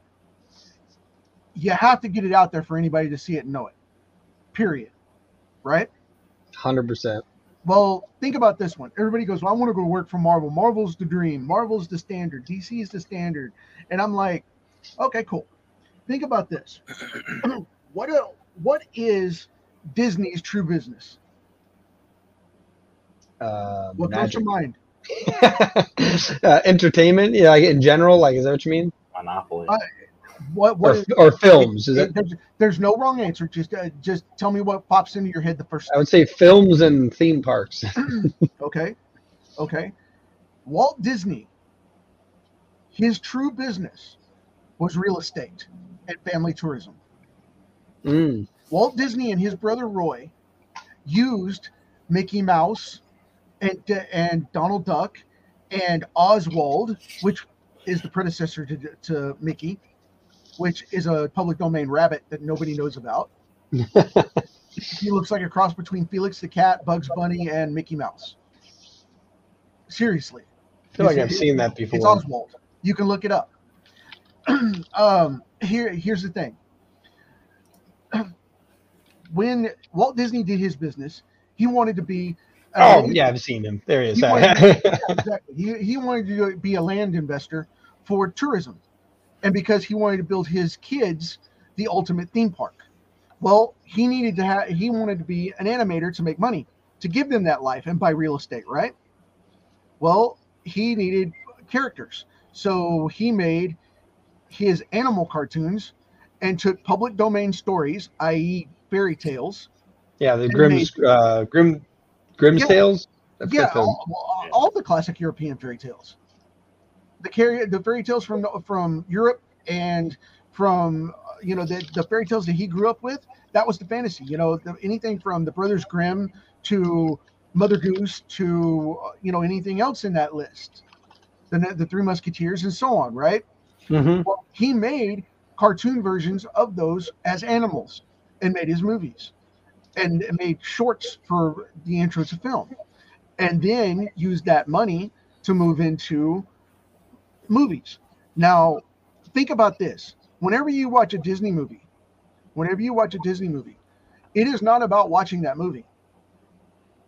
You have to get it out there for anybody to see it and know it. Period. Right? Hundred percent. Well, think about this one. Everybody goes, well, I want to go work for Marvel. Marvel's the dream. Marvel's the standard. DC is the standard. And I'm like, okay, cool. Think about this. [clears throat] what a, what is Disney's true business? Uh, What comes to mind? [laughs] uh, entertainment, yeah, like in general, like is that what you mean? Monopoly. Uh, What what Or, is, or films? Is it- it? there's, there's no wrong answer. Just uh, just tell me what pops into your head the first I would say films and theme parks. [laughs] [clears throat] Okay. Okay. Walt Disney, his true business was real estate and family tourism. Mm. Walt Disney and his brother Roy used Mickey Mouse and and Donald Duck and Oswald, which is the predecessor to, to Mickey, which is a public domain rabbit that nobody knows about. [laughs] he looks like a cross between Felix the Cat, Bugs Bunny, and Mickey Mouse. Seriously. I feel like I've seen that before. It's Oswald. You can look it up. [clears throat] um, here, here's the thing. [clears throat] When Walt Disney did his business, he wanted to be. Oh yeah, I've seen him. There he is. He wanted- [laughs] exactly. He, he wanted to be a land investor for tourism, and because he wanted to build his kids the ultimate theme park. Well, he needed to have. He wanted to be an animator to make money to give them that life and buy real estate, right? Well, he needed characters, so he made his animal cartoons and took public domain stories, i.e., fairy tales. Yeah, the Grimm's uh, Grim Grimm's Yeah. tales. Forget Yeah, all- all the classic European fairy tales. The carry the fairy tales from from Europe and from you know the, the fairy tales that he grew up with. That was the fantasy. You know, the, anything from the Brothers Grimm to Mother Goose to uh, you know anything else in that list. The the Three Musketeers and so on. Right. Mhm. Well, he made cartoon versions of those as animals and made his movies and made shorts for the intro to film and then used that money to move into movies. Now, think about this. Whenever you watch a Disney movie, whenever you watch a Disney movie, it is not about watching that movie.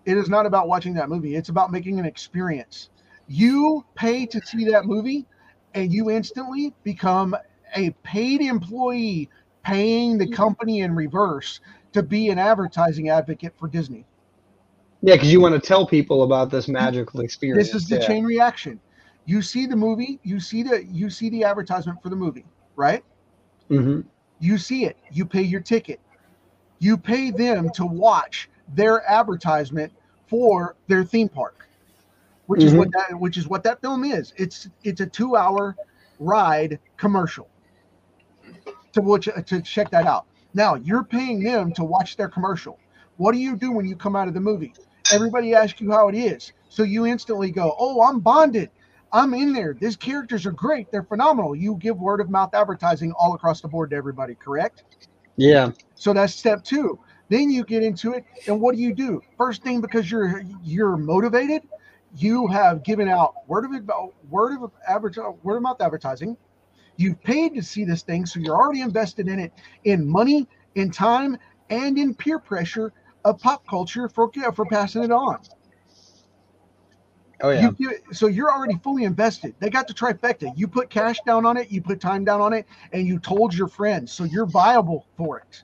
It is not about watching that movie. It's about making an experience. You pay to see that movie and you instantly become a paid employee paying the company in reverse to be an advertising advocate for Disney. Yeah, because you want to tell people about this magical experience. This is the yeah. chain reaction. You see the movie, you see the you see the advertisement for the movie, right? Mhm. You see it, you pay your ticket. You pay them to watch their advertisement for their theme park. Which is Mhm. what that which is what that film is. It's it's a 2-hour ride commercial. To which to check that out. Now, you're paying them to watch their commercial. What do you do when you come out of the movie? Everybody asks you how it is. So you instantly go, "Oh, I'm bonded. I'm in there. These characters are great. They're phenomenal." You give word of mouth advertising all across the board to everybody, correct? Yeah. So that's step 2. Then you get into it and what do you do? First thing because you're you're motivated, you have given out word of word of advert word of mouth advertising. You've paid to see this thing, so you're already invested in it in money, in time, and in peer pressure of pop culture for for passing it on. Oh yeah. You it, so you're already fully invested. They got the trifecta. You put cash down on it, you put time down on it, and you told your friends, so you're viable for it.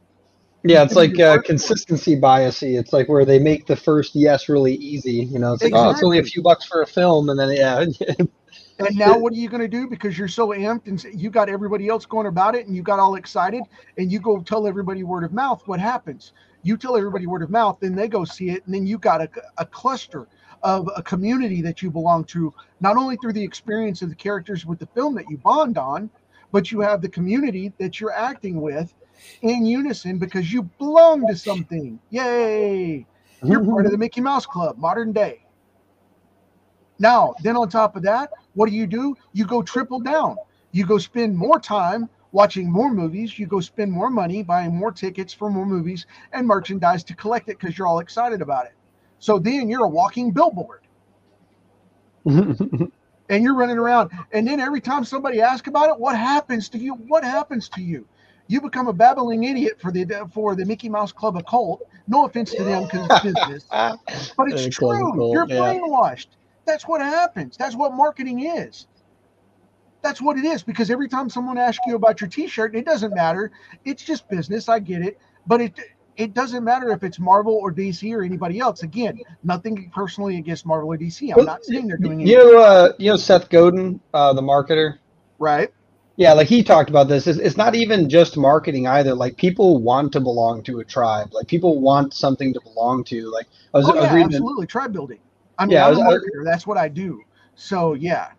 Yeah, it's like uh, consistency biasy. It's like where they make the first yes really easy. You know, it's like oh, it's only a few bucks for a film, and then yeah, [laughs] And now what are you going to do because you're so amped and you got everybody else going about it and you got all excited and you go tell everybody word of mouth what happens? You tell everybody word of mouth, then they go see it and then you got a, a cluster of a community that you belong to not only through the experience of the characters with the film that you bond on, but you have the community that you're acting with in unison because you belong to something. Yay! You're part of the Mickey Mouse Club, modern day. Now, then on top of that, what do you do? You go triple down. You go spend more time watching more movies. You go spend more money buying more tickets for more movies and merchandise to collect it because you're all excited about it. So then you're a walking billboard [laughs] and you're running around. And then every time somebody asks about it, what happens to you? What happens to you? You become a babbling idiot for the for the Mickey Mouse Club occult. No offense to them because it's business. [laughs] Uh, but it's uh, true. Occult, You're yeah. brainwashed. That's what happens. That's what marketing is. That's what it is. Because every time someone asks you about your T-shirt, it doesn't matter. It's just business. I get it, but it it doesn't matter if it's Marvel or DC or anybody else. Again, nothing personally against Marvel or DC. I'm Well, not saying they're doing you anything know, uh, you know Seth Godin, uh, the marketer. right. Yeah, like he talked about this. It's, it's not even just marketing either. Like people want to belong to a tribe. Like people want something to belong to. Like I was, Oh I was yeah, reading. absolutely. Tribe building. I mean, Yeah, I I'm was- a I was- marketer. That's what I do. So yeah.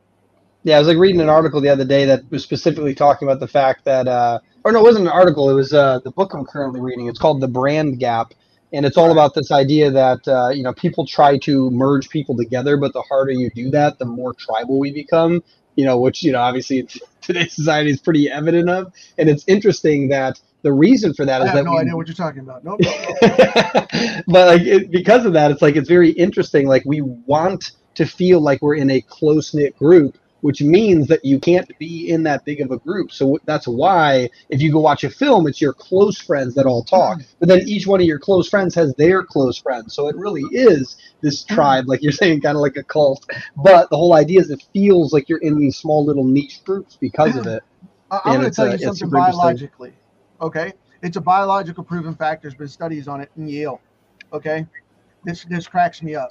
Yeah, I was like reading an article the other day that was specifically talking about the fact that, uh, or no, it wasn't an article. It was uh, the book I'm currently reading. It's called The Brand Gap, and it's all about this idea that uh, you know people try to merge people together, but the harder you do that, the more tribal we become. You know, which you know obviously [laughs] today's society is pretty evident of, and it's interesting that the reason for that is that I is have that no we idea what you're talking about. Nope. [laughs] but like it, because of that, it's like it's very interesting. Like we want to feel like we're in a close knit group, which means that you can't be in that big of a group. So that's why if you go watch a film, it's your close friends that all talk. Mm-hmm. But then each one of your close friends has their close friends. So it really is this mm-hmm. tribe, like you're saying, kind of like a cult. But the whole idea is it feels like you're in these small little niche groups because of it. I'm going to tell you something biologically. Okay, it's a biological proven fact. There's been studies on it in Yale. Okay, this this cracks me up.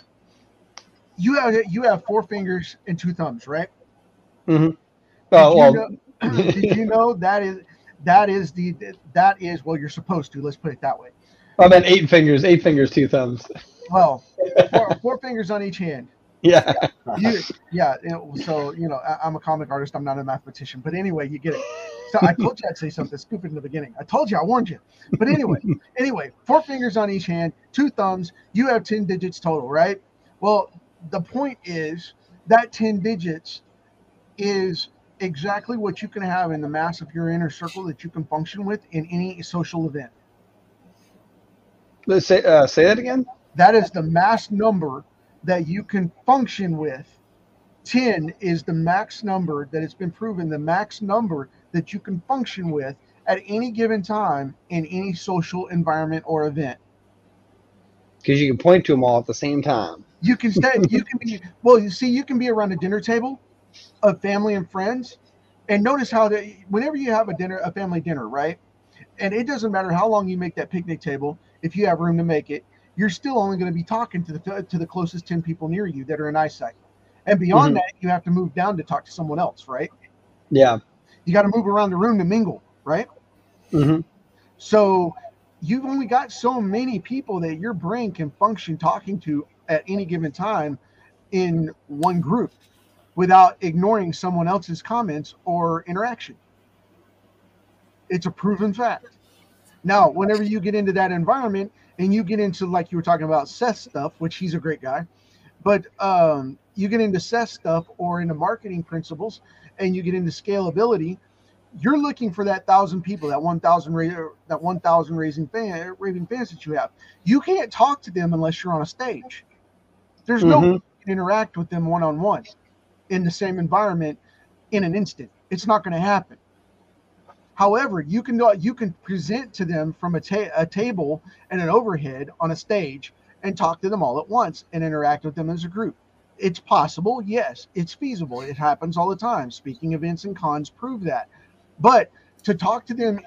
You have you have four fingers and two thumbs, right? Hmm Did Oh you well, know, [clears throat] did you know that is that is the that is well you're supposed to let's put it that way. I meant eight fingers, eight fingers, two thumbs. well [laughs] four, four fingers on each hand. Yeah. you, yeah you know, so you know I, i'm a comic artist i'm not a mathematician but anyway you get it. So i told you i'd say something stupid in the beginning. I told you i warned you. But anyway [laughs] anyway four fingers on each hand two thumbs you have 10 digits total right? Well the point is that 10 digits is exactly what you can have in the mass of your inner circle that you can function with in any social event Let's say uh, say that again. that is the mass number that you can function with 10 is the max number that it's been proven the max number that you can function with at any given time in any social environment or event Because you can point to them all at the same time. you can stay you can be well you see you can be around a dinner table of family and friends. And notice how that whenever you have a dinner a family dinner right? And it doesn't matter how long you make that picnic table if you have room to make it you're still only going to be talking to the to the closest 10 people near you that are in eyesight. And beyond Mhm. that you have to move down to talk to someone else right? Yeah. you got to move around the room to mingle right? Hmm so you've only got so many people that your brain can function talking to at any given time in one group without ignoring someone else's comments or interaction. It's a proven fact. Now, whenever you get into that environment and you get into like you were talking about Seth stuff, which he's a great guy, but um, you get into Seth stuff or into marketing principles and you get into scalability, you're looking for that thousand people, that one thousand that one thousand raising fan raving fans that you have. You can't talk to them unless you're on a stage. There's no way Mhm. you can interact with them one on one in the same environment in an instant. It's not going to happen. However, you can you can present to them from a, ta- a table and an overhead on a stage and talk to them all at once and interact with them as a group. It's possible, yes. It's feasible. It happens all the time. Speaking events and cons prove that. But to talk to them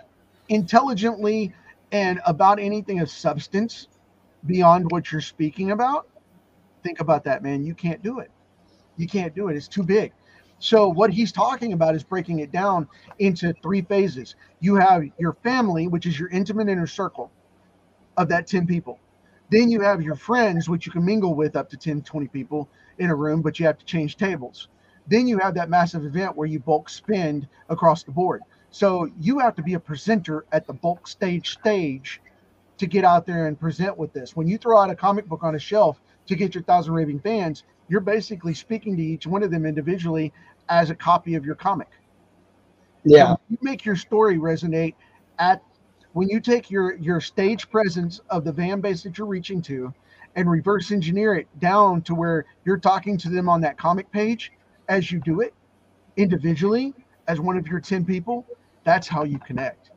intelligently and about anything of substance beyond what you're speaking about, think about that, man. You can't do it. You can't do it. It's too big. So what he's talking about is breaking it down into three phases. You have your family, which is your intimate inner circle of that 10 people. Then you have your friends, which you can mingle with up to 10, 20 people in a room, but you have to change tables. Then you have that massive event where you bulk spend across the board. So you have to be a presenter at the bulk stage stage to get out there and present with this. When you throw out a comic book on a shelf to get your thousand raving fans, you're basically speaking to each one of them individually as a copy of your comic. Yeah. So you make your story resonate at when you take your your stage presence of the fan base that you're reaching to and reverse engineer it down to where you're talking to them on that comic page as you do it individually as one of your 10 people that's how you connect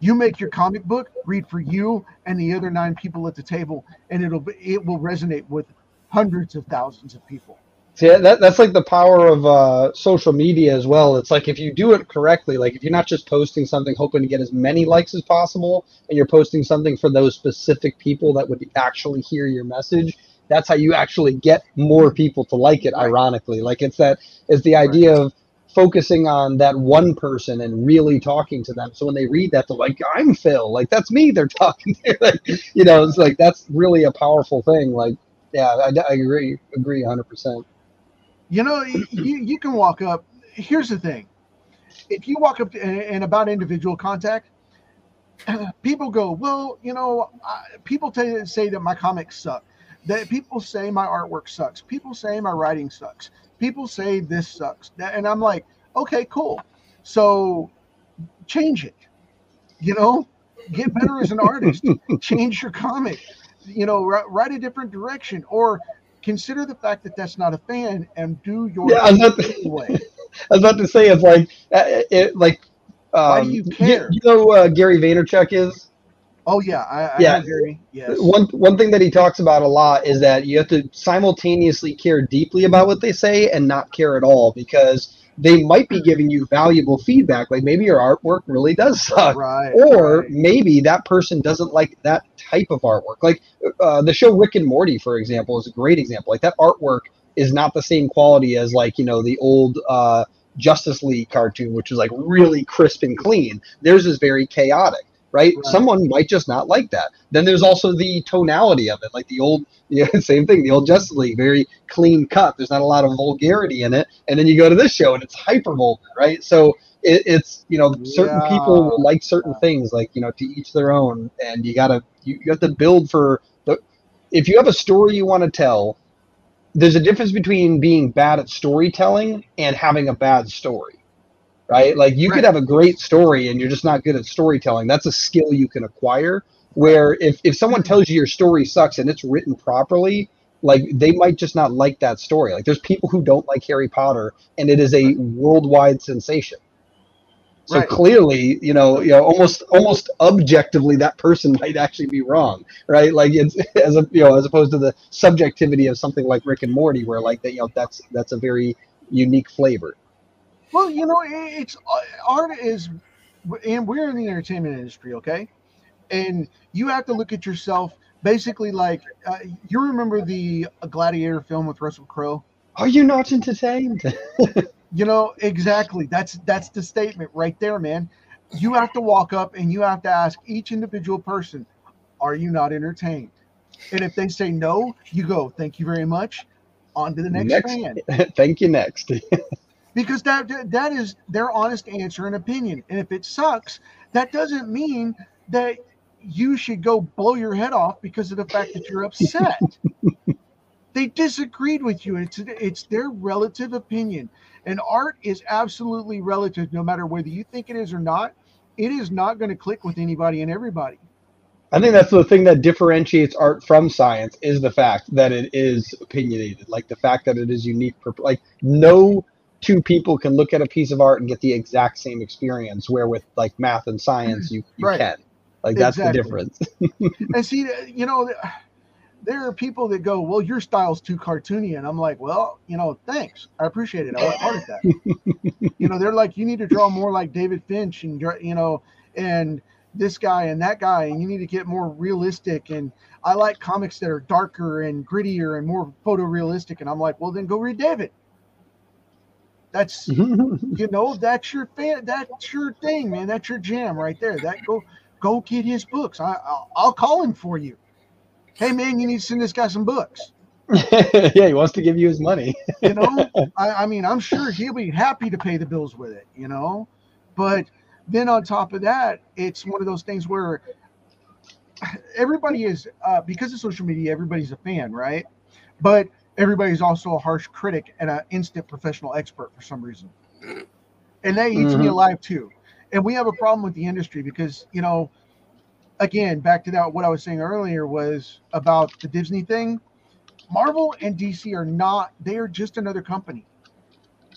you make your comic book read for you and the other nine people at the table and it'll be, it will resonate with hundreds of thousands of people See, that, that's like the power of uh, social media as well. It's like if you do it correctly, like if you're not just posting something hoping to get as many likes as possible, and you're posting something for those specific people that would actually hear your message, that's how you actually get more people to like it. Ironically, like it's that is the idea of focusing on that one person and really talking to them. So when they read that, they're like, "I'm Phil," like that's me. They're [laughs] talking to, like, you know, it's like that's really a powerful thing. Like, yeah, I, I agree, agree, hundred percent. You know, you, you can walk up. Here's the thing if you walk up to, and, about individual contact, [clears throat] people go, well, you know, I, people tell say that my comics suck. That people say my artwork sucks. People say my writing sucks. People say this sucks. And I'm like, okay, cool. So change it. You know, get better as an artist. [laughs] change your comic. You know, write, write a different direction or consider the fact that that's not a fan and do your Yeah, I was about to- way. [laughs] I was about to say it's like uh, it like. Um, Why do you care? You, know uh, Gary Vaynerchuk is? Oh yeah, I, I Yeah. know Gary. Yes. One one thing that he talks about a lot is that you have to simultaneously care deeply about what they say and not care at all because they might be giving you valuable feedback. Like maybe your artwork really does suck. right. or right. maybe that person doesn't like that type of artwork. Like uh, the show Rick and Morty, for example, is a great example. Like that artwork is not the same quality as like you know the old uh, Justice League cartoon, which is like really crisp and clean. Theirs is very chaotic, right? Right. Someone might just not like that. Then there's also the tonality of it, like the old, [laughs] yeah, same thing. The old Justice League, very clean cut. There's not a lot of vulgarity in it. And then you go to this show and it's hyper vulgar, right? So it, it's you know certain people will like certain things, like you know to each their own, and you gotta you, you have to build for the. If you have a story you want to tell, there's a difference between being bad at storytelling and having a bad story right? Like you Right. could have a great story and you're just not good at storytelling. That's a skill you can acquire where if, if someone mm-hmm. tells you your story sucks and it's written properly like they might just not like that story. Like there's people who don't like harry potter and it is a worldwide sensation. So Right. clearly you know you know almost almost objectively that person [laughs] might actually be wrong right? Like it's as a you know as opposed to the subjectivity of something like rick and morty where like that you know that's that's a very unique flavor Well, you know, it's uh, art is, and we're in the entertainment industry, okay? And you have to look at yourself basically like uh, you remember the Gladiator film with Russell Crowe. are you not entertained [laughs] You know exactly. That's that's the statement right there, man. You have to walk up and you have to ask each individual person, "Are you not entertained?" And if they say no, you go, "Thank you very much." On to the next, Next. fan. [laughs] thank you next [laughs] because that that- is their honest answer and opinion. And if it sucks, that doesn't mean that you should go blow your head off because of the fact that you're upset. [laughs] they disagreed with you. It's it's their relative opinion. And art is absolutely relative, no matter whether you think it is or not. It is not going to click with anybody and everybody. I think that's the thing that differentiates art from science is the fact that it is opinionated, like the fact that it is unique. Like no two people can look at a piece of art and get the exact same experience. Where with like math and science, you, you Right. can. Like that's Exactly. the difference. [laughs] And see, you know, there are people that go, "Well, your style's too cartoony," and I'm like, "Well, you know, thanks, I appreciate it. I work hard at that." [laughs] you know, they're like, "You need to draw more like David Finch," and you know, and this guy and that guy, and you need to get more realistic. And I like comics that are darker and grittier and more photorealistic. And I'm like, "Well, then go read David." That's [laughs] you know, that's your fan. That's your thing, man. That's your jam right there. That go go get his books. I I'll, I'll call him for you. Hey man, you need to send this guy some books. [laughs] yeah, he wants to give you his money. You know, [laughs] I, I mean, I'm sure he'll be happy to pay the bills with it. You know, but then on top of that, it's one of those things where everybody is uh, because of social media. Everybody's a fan, right? But everybody's also a harsh critic and an instant professional expert for some reason, and that eats me Mhm. alive too. And we have a problem with the industry because you know, again, back to that what I was saying earlier was about the Disney thing. Marvel and DC are not, they are just another company.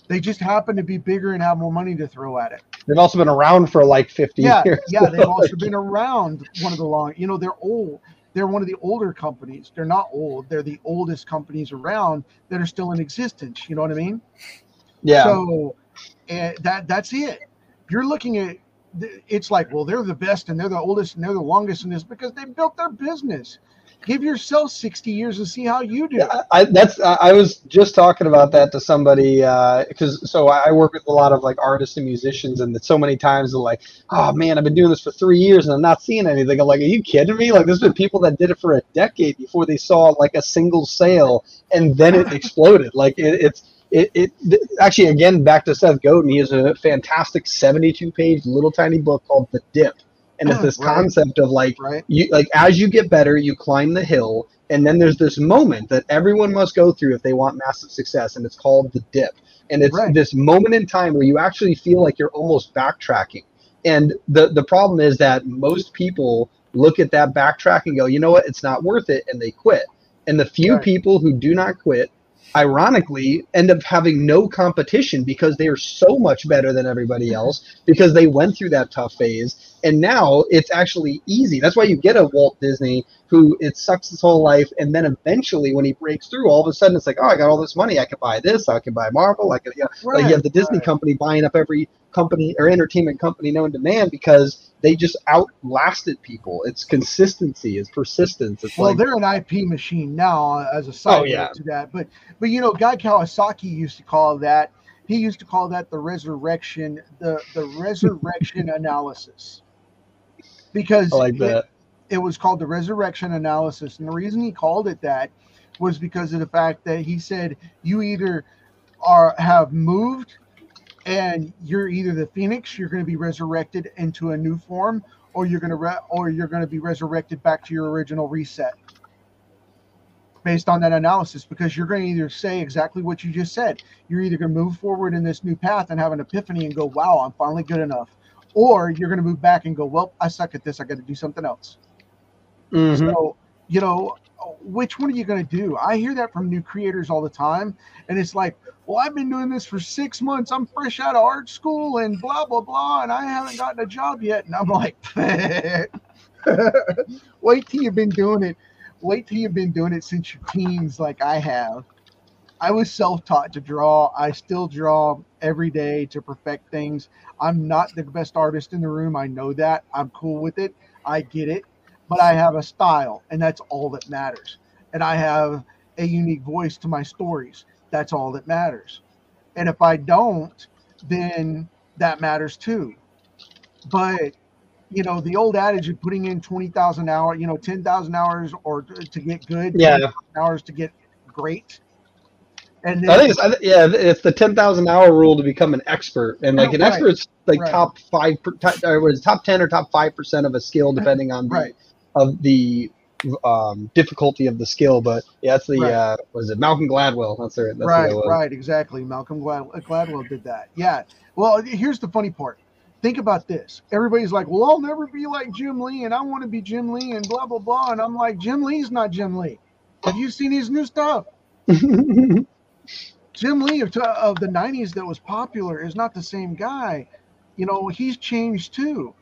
They just happen to be bigger and have more money to throw at it. They've also been around for like 50 Yeah, years. yeah, they've [laughs] also been around one of the long, you know, they're old. They're one of the older companies. They're not old. They're the oldest companies around that are still in existence. You know what I mean? yeah. So and that that's it. You're looking at it's like, well, they're the best and they're the oldest and they're the longest in this because they built their business. Give yourself 60 years and see how you do. Yeah, I, that's I was just talking about that to somebody uh, because so I work with a lot of like artists and musicians and so many times they're like, oh man, I've been doing this for three years and I'm not seeing anything. I'm like, are you kidding me? Like there's been people that did it for a decade before they saw like a single sale and then it exploded. Like it, it's it, it th- actually again back to Seth Godin. He has a fantastic 72 page little tiny book called The Dip, and it's this Right. concept of like Right? you like as you get better you climb the hill and then there's this moment that everyone must go through if they want massive success and it's called the dip and it's Right. this moment in time where you actually feel like you're almost backtracking and the the problem is that most people look at that backtrack and go you know what it's not worth it and they quit and the few people who do not quit ironically end up having no competition because they are so much better than everybody mm-hmm. else because they went through that tough phase. And now it's actually easy. That's why you get a walt disney who it sucks his whole life and then eventually when he breaks through all of a sudden it's like oh i got all this money. I can buy this. I can buy marvel. I can you know, like you have the disney right. company buying up every company or entertainment company known to man because they just outlasted people it's consistency it's persistence it's Well, like they're an IP machine now uh, as a side Oh, yeah. to that. But but you know, Guy Kawasaki used to call that he used to call that the resurrection, the the resurrection [laughs] analysis, because I like it- that. it was called the resurrection analysis and the reason he called it that was because of the fact that he said you either are have moved and you're either the phoenix you're going to be resurrected into a new form or you're going to re- or you're going to be resurrected back to your original reset based on that analysis because you're going to either say exactly what you just said you're either going to move forward in this new path and have an epiphany and go wow i'm finally good enough or you're going to move back and go well i suck at this i got to do something else Mhm. so, you know, which one are you going to do? I hear that from new creators all the time. And it's like, well, I've been doing this for six months. I'm fresh out of art school and blah, blah, blah. And I haven't gotten a job yet. And I'm like, [laughs] wait till you've been doing it. Wait till you've been doing it since your teens, like I have. I was self taught to draw. I still draw every day to perfect things. I'm not the best artist in the room. I know that. I'm cool with it. I get it but I have a style, and that's all that matters. And I have a unique voice to my stories. That's all that matters. And if I don't, then that matters too. But you know, the old adage of putting in twenty thousand hours, you know, ten thousand hours or to get good, Yeah. hours to get great. And then, I think it's I, th- yeah, it's the ten thousand hour rule to become an expert, and like an Right, expert's like right. top five, per, top, or top ten or top five percent of a skill, depending on the, right, of the um, difficulty of the skill. But yeah, that's the Right. uh, was it Malcolm Gladwell? That's their that's right, right, exactly. Malcolm Glad- Gladwell did that. Yeah. Well, here's the funny part. Think about this. Everybody's like, "Well, I'll never be like Jim Lee, and I want to be Jim Lee, and blah blah blah." And I'm like, Jim Lee's not Jim Lee. Have you seen his new stuff? [laughs] Jim Lee of, of the '90s that was popular is not the same guy. You know, he's changed too.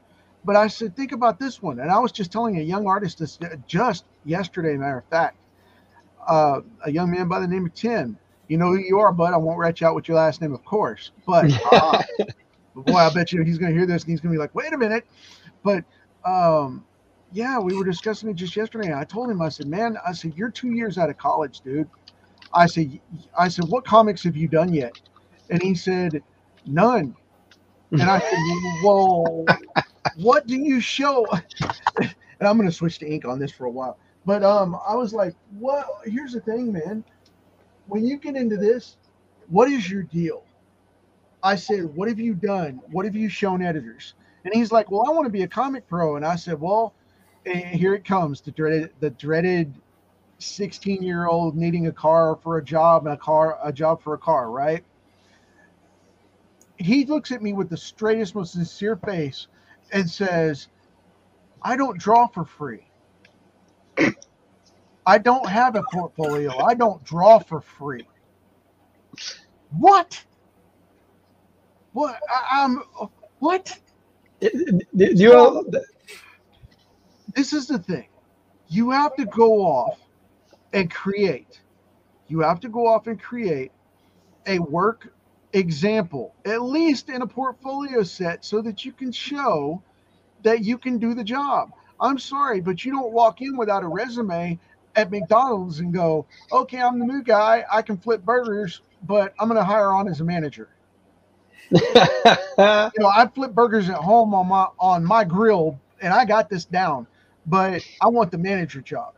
But I said, think about this one, and I was just telling a young artist this just yesterday. Matter of fact, uh, a young man by the name of Tim. You know who you are, bud. I won't you out with your last name, of course. But [laughs] uh, boy, I bet you he's going to hear this and he's going to be like, wait a minute. But um, yeah, we were discussing it just yesterday. I told him, I said, man, I said, you're two years out of college, dude. I said, I said, what comics have you done yet? And he said, none. And I said, well, [laughs] what do you show? and I'm going to switch to ink on this for a while. But um, I was like, what? Here's the thing, man. When you get into this, what is your deal? I said, what have you done? What have you shown editors? And he's like, well, I want to be a comic pro. And I said, well, here it comes, the dreaded, the dreaded 16 year old needing a car for a job and a car, a job for a car, right? He looks at me with the straightest, most sincere face and says, I don't draw for free. I don't have a portfolio. I don't draw for free. What? What? I, I'm what? Do you know, This is the thing. You have to go off and create. You have to go off and create a work example, at least in a portfolio set, so that you can show that you can do the job. I'm sorry, but you don't walk in without a resume at McDonald's and go, okay, I'm the new guy. I can flip burgers, but I'm going to hire on as a manager. [laughs] You know, I flip burgers at home on my on my grill, and I got this down. But I want the manager job.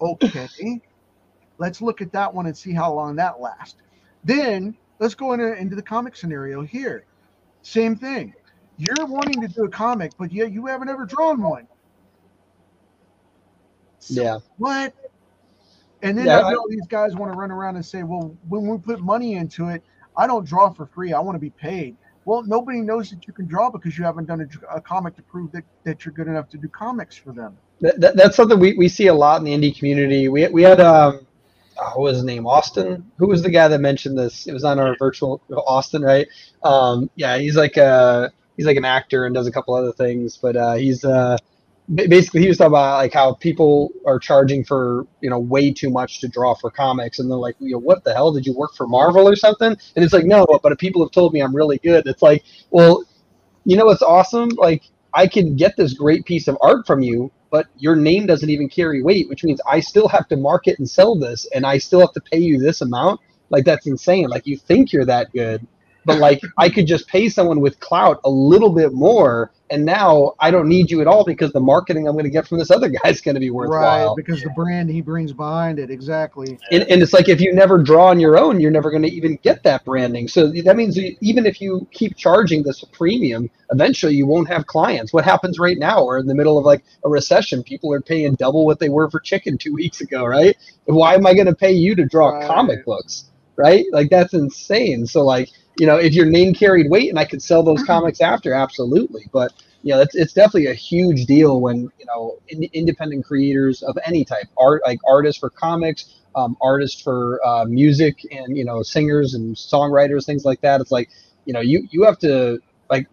Okay, [laughs] let's look at that one and see how long that lasts. Then let's go into into the comic scenario here. Same thing. You're wanting to do a comic, but yet you haven't ever drawn one. So yeah. what? And then Yeah, I I- these guys want to run around and say, well, when we put money into it, I don't draw for free. I want to be paid. Well, nobody knows that you can draw because you haven't done a, a comic to prove that, that you're good enough to do comics for them. that, that, that's something we, we see a lot in the indie community. We we had um, oh, what was his name? Austin. Who was the guy that mentioned this? It was on our virtual Austin, right? Um, yeah, he's like a he's like an actor and does a couple other things, but uh, he's uh, basically he was talking about like how people are charging for you know way too much to draw for comics, and they're like, you know, what the hell? Did you work for Marvel or something? And it's like, no, but people have told me I'm really good. It's like, well, you know what's awesome? Like I can get this great piece of art from you, but your name doesn't even carry weight, which means I still have to market and sell this, and I still have to pay you this amount. Like that's insane. Like you think you're that good, but like [laughs] I could just pay someone with clout a little bit more, and now I don't need you at all because the marketing I'm going to get from this other [laughs] guy is going to be worthwhile. Right, because the brand he brings behind it, exactly. And, and it's like if you never draw on your own, you're never going to even get that branding. So that means even if you keep charging this premium, eventually you won't have clients. What happens right now? We're in the middle of like a recession. People are paying double what they were for chicken two [laughs] weeks ago, right? Why am I going to pay you to draw Right. comic books, right? Like that's insane. So like you know, if your name carried weight and I could sell those comics after, absolutely. But you know, it's, it's definitely a huge deal when you know in, independent creators of any type, art like artists for comics, um, artists for uh, music, and you know, singers and songwriters, things like that. It's like you know, you you have to like.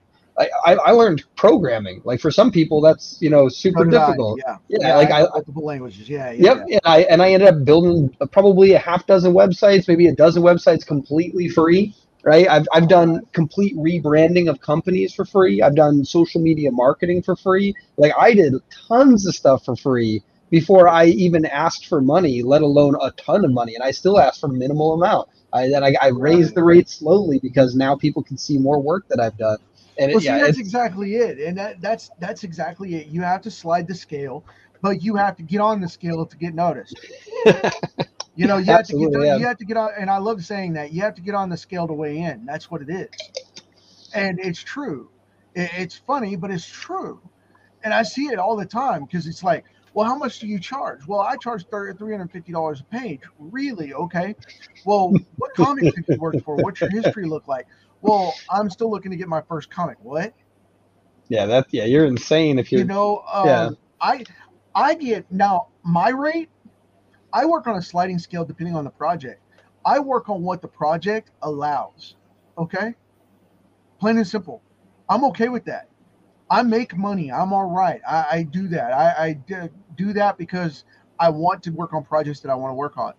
I, I learned programming. Like for some people, that's you know super did I, difficult. Yeah, Yeah, like I I, multiple languages. Yeah, yeah. Yep, and I and I ended up building probably a half dozen websites, maybe a dozen websites completely free. Right, I've I've done complete rebranding of companies for free. I've done social media marketing for free. Like I did tons of stuff for free before I even asked for money, let alone a ton of money, and I still ask for minimal amount. I then I, I raised the rate slowly because now people can see more work that I've done. And it, Well, see, yeah, that's exactly it, and that, that's that's exactly it. You have to slide the scale, but you have to get on the scale to get noticed. [laughs] You know, you have to get yeah. you have to get on, and I love saying that you have to get on the scale to weigh in. That's what it is, and it's true. It, it's funny, but it's true, and I see it all the time because it's like, well, how much do you charge? Well, I charge three hundred fifty dollars a page. Really? Okay. Well, what comics have you worked for? What's your history look like? Well, I'm still looking to get my first comic. What? yeah, that yeah, you're insane if you're you know um, yeah. i i get now my rate i work on a sliding scale depending on the project. I work on what the project allows okay? Plain and simple. I'm okay with that. I make money. I'm all right. I, I do that. I do that because i want to work on projects that i want to work on.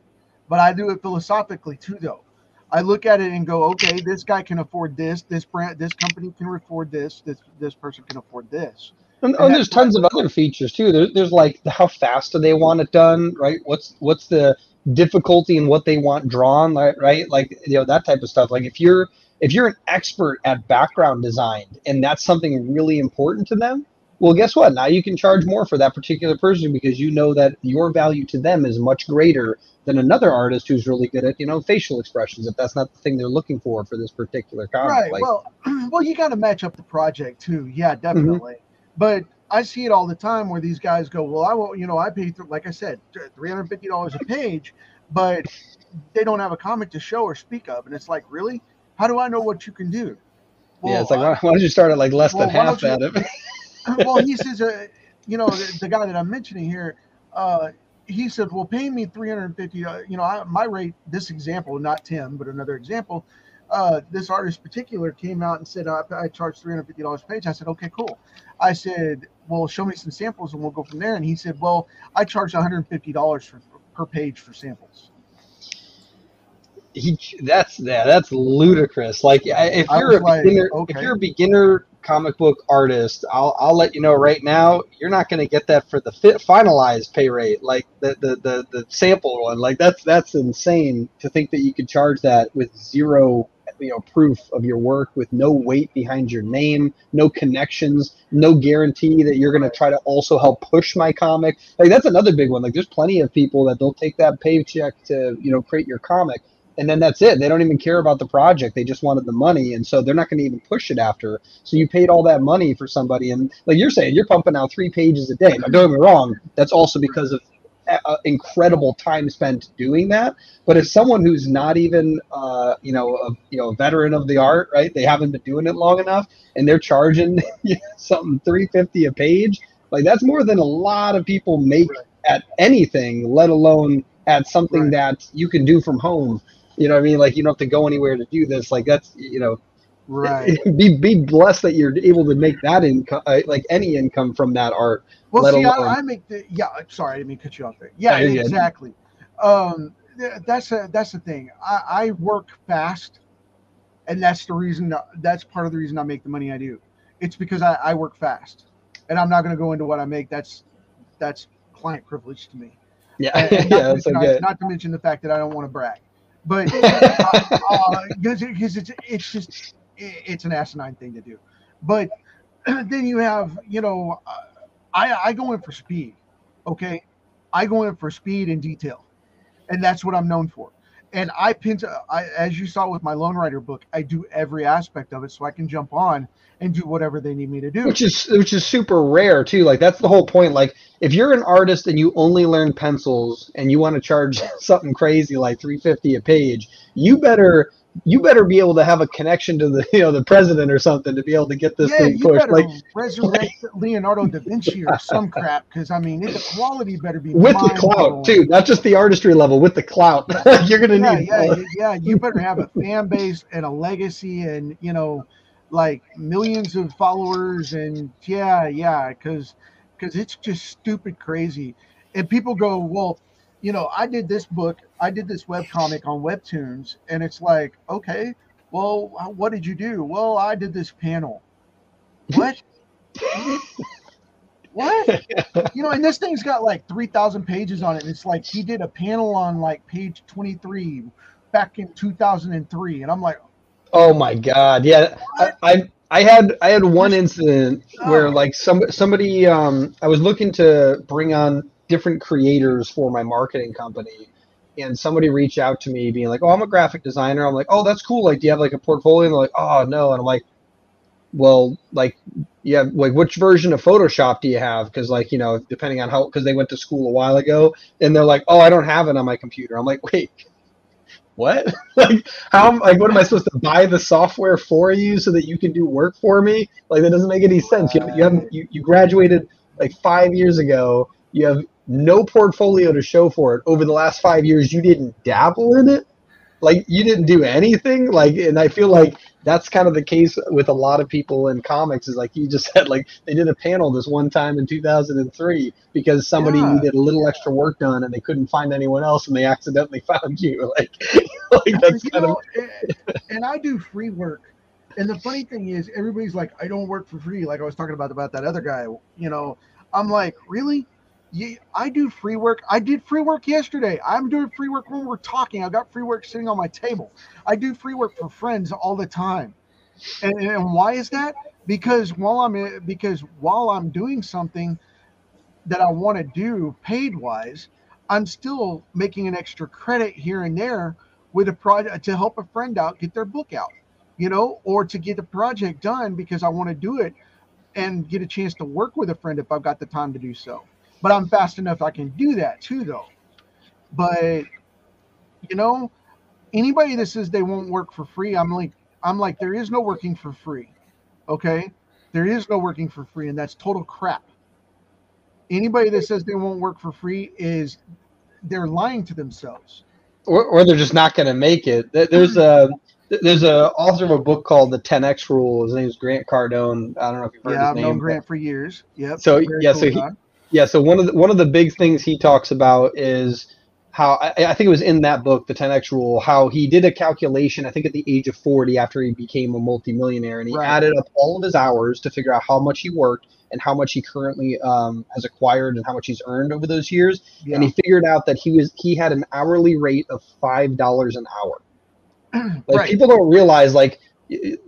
But i do it philosophically too though. I look at it and go, okay, this guy can afford this. This brand, this company can afford this. This this person can afford this. And, And there's tons of other features too. There, there's like how fast do they want it done, right? What's what's the difficulty and what they want drawn, right? Like you know that type of stuff. Like if you're if you're an expert at background design and that's something really important to them, well, guess what? Now you can charge more for that particular person because you know that your value to them is much greater than another artist who's really good at you know facial expressions. If that's not the thing they're looking for for this particular comic, right. like well, [clears throat] well, you got to match up the project too. Yeah, Mm-hmm. But I see it all the time where these guys go, well, I won't. You know, I pay th- like I said, three hundred fifty dollars a page, but they don't have a comic to show or speak of, and it's like, really? How do I know what you can do? yeah, it's like why, why don't you start at like less well, than half don't at it? [laughs] [laughs] well, he says, uh, you know, the, the guy that I'm mentioning here, uh, he said, well, pay me 350, uh, you know, I, my rate, this example, not Tim, but another example, uh, this artist particular came out and said, I, I charge $350 a page. I said, okay, cool. I said, well, show me some samples and we'll go from there. And he said, well, I charge $150 for, per page for samples. he that's yeah, that's ludicrous. Like if you're a like, beginner, okay. if you're a beginner comic book artist, I'll I'll let you know right now, you're not going to get that for the fit, finalized pay rate, like the, the the the sample one. Like that's that's insane to think that you could charge that with zero you know proof of your work with no weight behind your name no connections no guarantee that you're going to try to also help push my comic like that's another big one like there's plenty of people that they'll take that paycheck to you know create your comic and then that's it. They don't even care about the project. They just wanted the money, and so they're not going to even push it after. So you paid all that money for somebody, and like you're saying, you're pumping out three pages a day. Now, don't get me wrong. That's also because of uh, incredible time spent doing that. But as someone who's not even, uh, you know, a, you know, a veteran of the art, right? They haven't been doing it long enough, and they're charging [laughs] you know, something three fifty a page. Like that's more than a lot of people make at anything, let alone at something Right. that you can do from home. You know what I mean? Like you don't have to go anywhere to do this. Like that's you know, Right. [laughs] be be blessed that you're able to make that income, uh, like any income from that art. Well, see, alone- I, I make the yeah. Sorry, I didn't mean to cut you off there. Yeah, you're exactly. Um, that's a, that's the thing. I, I work fast, and that's the reason. That's part of the reason I make the money I do. It's because I, I work fast, and I'm not going to go into what I make. That's that's client privilege to me. Yeah, And- and [laughs] yeah, not, to that's mention, okay. not to mention the fact that I don't want to brag. But because [laughs] uh, it's it's just it's an asinine thing to do. But [clears throat] then you have you know, uh, I I go in for speed, okay, I go in for speed and detail, and that's what I'm known for. And I pin, I, as you saw with my Lone Rider book, I do every aspect of it so I can jump on and do whatever they need me to do. Which is which is super rare too. Like that's the whole point. Like if you're an artist and you only learn pencils and you want to charge [laughs] something crazy like 350 a page, you better you better be able to have a connection to the [laughs] you know the president or something to be able to get this yeah, thing you pushed. better Like resurrect Leonardo da Vinci or some crap because I mean the quality better be with the clout too, not just the artistry level, with the clout. [laughs] you're gonna Yeah, need. yeah, yeah, yeah. You better have a fan base and a legacy and you know, like millions of followers and yeah, yeah, because because it's just stupid crazy. And people go, well, you know, I did this book, I did this web comic on Webtoons, and it's like, okay, well, what did you do? Well, I did this panel. What? [laughs] what? You know, and this thing's got like 3,000 pages on it. And it's like he did a panel on like page 23 back in 2003. And I'm like, Oh my god, yeah. I, I I had I had one incident where like some somebody um I was looking to bring on different creators for my marketing company and somebody reached out to me being like, "Oh, I'm a graphic designer." I'm like, "Oh, that's cool. Like, do you have like a portfolio?" And they're like, "Oh, no." And I'm like, "Well, like, yeah, like which version of Photoshop do you have? Because like, you know, depending on how, because they went to school a while ago, and they're like, "Oh, I don't have it on my computer." I'm like, "Wait, [laughs] what? [laughs] like, how? Like, what am I supposed to buy the software for you so that you can do work for me? Like, that doesn't make any sense. You, you haven't, you, you graduated like five years ago. You have no portfolio to show for it. Over the last five years, you didn't dabble in it. Like, you didn't do anything. Like, and I feel like that's kind of the case with a lot of people in comics. Is like you just [laughs] said, like they did a panel this one time in 2003 because somebody Yeah. needed a little extra work done and they couldn't find anyone else and they accidentally [laughs] found you. Like, [laughs] like that's you kind of know, and- and I do free work. And the funny thing is, everybody's like, I don't work for free. Like I was talking about about that other guy. You know, I'm like, really? Yeah, I do free work. I did free work yesterday. I'm doing free work when we're talking. I've got free work sitting on my table. I do free work for friends all the time. And, and why is that? Because while I'm because while I'm doing something that I want to do paid wise, I'm still making an extra credit here and there with a project to help a friend out get their book out, you know, or to get the project done because I want to do it and get a chance to work with a friend if I've got the time to do so. But I'm fast enough I can do that too, though. But you know, anybody that says they won't work for free, I'm like, I'm like, there is no working for free. Okay, there is no working for free, and that's total crap. Anybody that says they won't work for free is they're lying to themselves. or, or they're just not going to make it. There's a there's a author of a book called The 10x Rule. His name is Grant Cardone. I don't know if you've heard Yeah, I've his known name. Grant for years. Yep. So, very yeah, so he-. Yeah, so one of the one of the big things he talks about is how I, I think it was in that book, the 10x Rule, how he did a calculation. I think at the age of 40, after he became a multimillionaire, and he Right. added up all of his hours to figure out how much he worked and how much he currently um, has acquired and how much he's earned over those years. yeah. And he figured out that he was he had an hourly rate of five dollars an hour. [clears throat] Like right. people don't realize like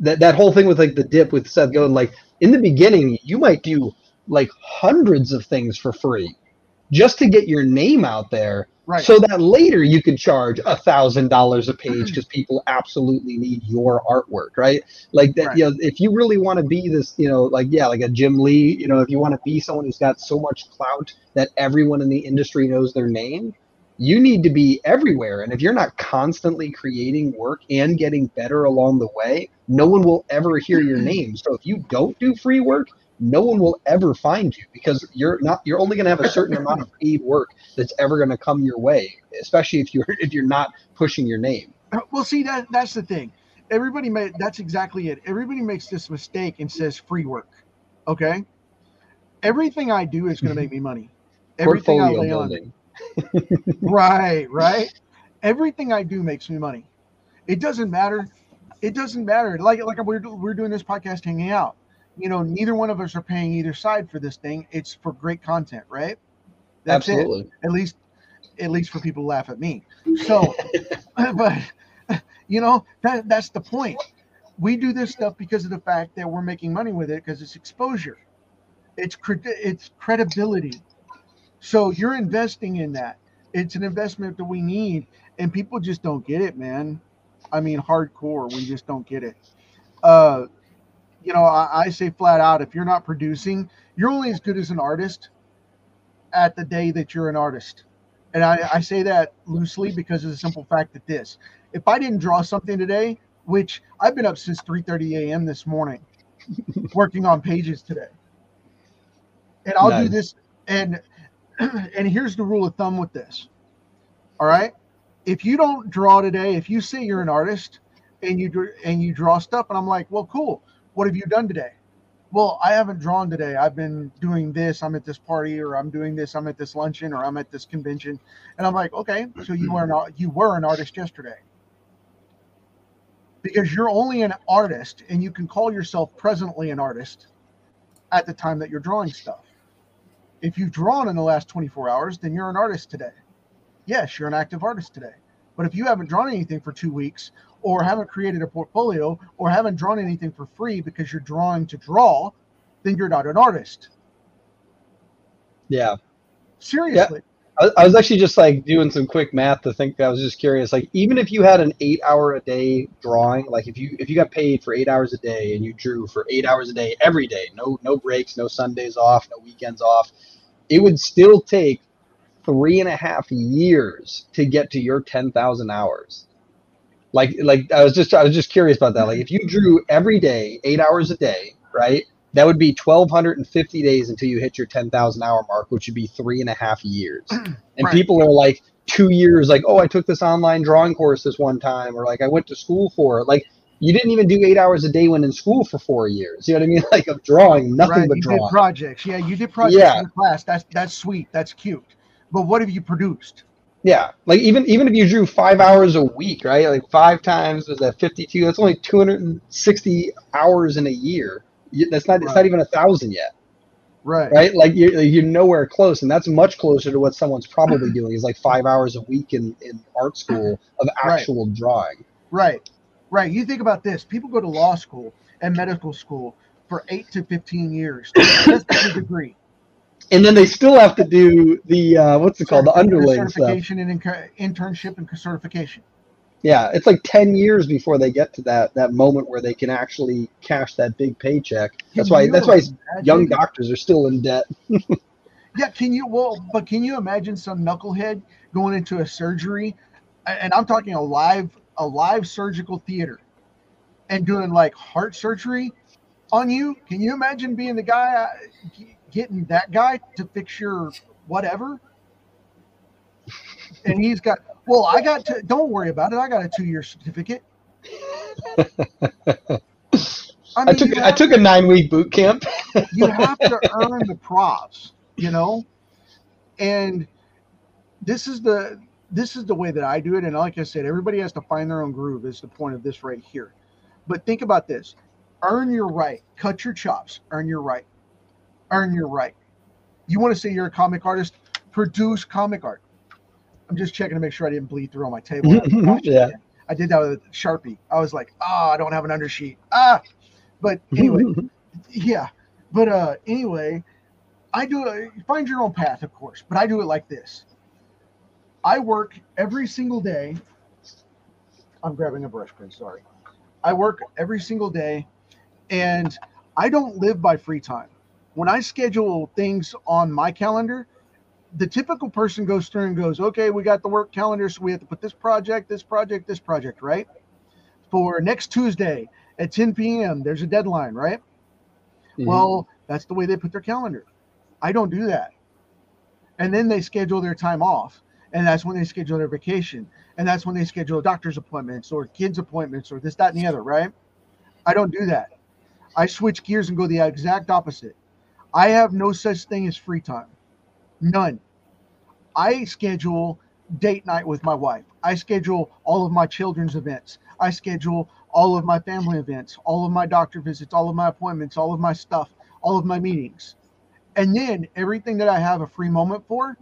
that that whole thing with like the dip with Seth Godin. Like in the beginning, you might do like hundreds of things for free just to get your name out there, Right. so that later you could charge a thousand dollars a [clears throat] page because people absolutely need your artwork, right? Like that. Right. You know, if you really want to be this, you know, like yeah, like a Jim Lee. You know, if you want to be someone who's got so much clout that everyone in the industry knows their name you need to be everywhere. And if you're not constantly creating work and getting better along the way, no one will ever hear your [clears throat] name. So if you don't do free work, no one will ever find you because you're not you're only going to have a certain amount of paid work that's ever going to come your way, especially if you're if you're not pushing your name. Uh, well, see that that's the thing. Everybody made that's exactly it. Everybody makes this mistake and says free work. Okay. Everything I do is going to make me money. Everything I Portfolio lay on. building. [laughs] [laughs] Right, right. Everything I do makes me money. It doesn't matter. It doesn't matter. Like like we're we're doing this podcast hanging out. You know, neither one of us are paying either side for this thing. It's for great content, right? That's it. Absolutely. At least at least for people to laugh at me. [laughs] So but you know that that's the point. We do this stuff because of the fact that we're making money with it because it's exposure, it's cred- it's credibility. So you're investing in that. It's an investment that we need, and people just don't get it, man. I mean, hardcore. We just don't get it. Uh, you know, I, I say flat out, if you're not producing, you're only as good as an artist at the day that you're an artist. And I, I say that loosely because of the simple fact that this, if I didn't draw something today, which I've been up since 3:30 a.m. this morning, [laughs] working on pages today, and I'll do this. And [clears throat] and here's the rule of thumb with this. All right, if you don't draw today, if you say you're an artist and you and you draw stuff, and I'm like, well, cool. What have you done today? Well, I haven't drawn today. I've been doing this. I'm at this party, or I'm doing this. I'm at this luncheon, or I'm at this convention. And I'm like, okay, so you were an you were an artist yesterday, because you're only an artist, and you can call yourself presently an artist at the time that you're drawing stuff. If you've drawn in the last 24 hours, then you're an artist today. Yes, you're an active artist today. But if you haven't drawn anything for two weeks, or haven't created a portfolio, or haven't drawn anything for free because you're drawing to draw, then you're not an artist. Yeah. Seriously. I, I was actually just like doing some quick math to think. I was just curious. Like, even if you had an eight-hour a day drawing, like if you if you got paid for eight hours a day and you drew for eight hours a day every day, no no breaks, no Sundays off, no weekends off, it would still take three and a half years to get to your ten thousand hours. Like like I was just I was just curious about that. Like if you drew every day, eight hours a day, right? That would be 1,250 days until you hit your 10,000 hour mark, which would be three and a half years. [clears throat] And Right. people are like, two years, like, oh, I took this online drawing course this one time, or like, I went to school for it. Like, you didn't even do eight hours a day when in school for four years. You know what I mean? [laughs] Like, of drawing, nothing right. but You drawing. did projects. Yeah, you did projects Yeah. in class. That's that's sweet. That's cute. But what have you produced? Yeah, like even even if you drew five hours a week, right? Like five times was that fifty two? That's only two hundred and sixty hours in a year. That's not it's not even a thousand yet, Right. right? Like you're you're nowhere close, and that's much closer to what someone's probably [clears throat] doing is like five hours a week in in art school of Right. actual drawing. Right. Right. You think about this. People go to law school and medical school for eight to fifteen years get a degree. And then they still have to do the uh, what's it called, the underling stuff. certification and inc- internship and certification. Yeah, it's like ten years before they get to that that moment where they can actually cash that big paycheck. That's Can why that's why young doctors are still in debt. [laughs] Yeah, can you well, but can you imagine some knucklehead going into a surgery, and I'm talking a live a live surgical theater, and doing like heart surgery on you? Can you imagine being the guy uh, getting that guy to fix your whatever? And he's got well, I got to don't worry about it. I got a two year certificate. [laughs] I mean, took I took a nine week boot camp. [laughs] you have to earn the props, you know? And this is the this is the way that I do it. And like I said, everybody has to find their own groove, is the point of this right here. But think about this. Earn your right. Cut your chops. Earn your right. Earn your right. You want to say you're a comic artist? Produce comic art. I'm just checking to make sure I didn't bleed through on my table. [laughs] Yeah. I did that with a Sharpie. I was like, oh, I don't have an undersheet. Ah. But [laughs] anyway, yeah but uh anyway i do it find your own path of course but i do it like this i work every single day i'm grabbing a brush pen sorry i work every single day and i don't live by free time when i schedule things on my calendar the typical person goes through and goes okay we got the work calendar so we have to put this project this project this project right for next tuesday at 10 p.m there's a deadline right Mhm. well, that's the way they put their calendar. I don't do that. And then they schedule their time off. And that's when they schedule their vacation. And that's when they schedule doctor's appointments or kids' appointments or this, that, and the other, right? I don't do that. I switch gears and go the exact opposite. I have no such thing as free time. None. I schedule date night with my wife. I schedule all of my children's events. I schedule all of my family events, all of my doctor visits, all of my appointments, all of my stuff, all of my meetings. And then everything that I have a free moment for,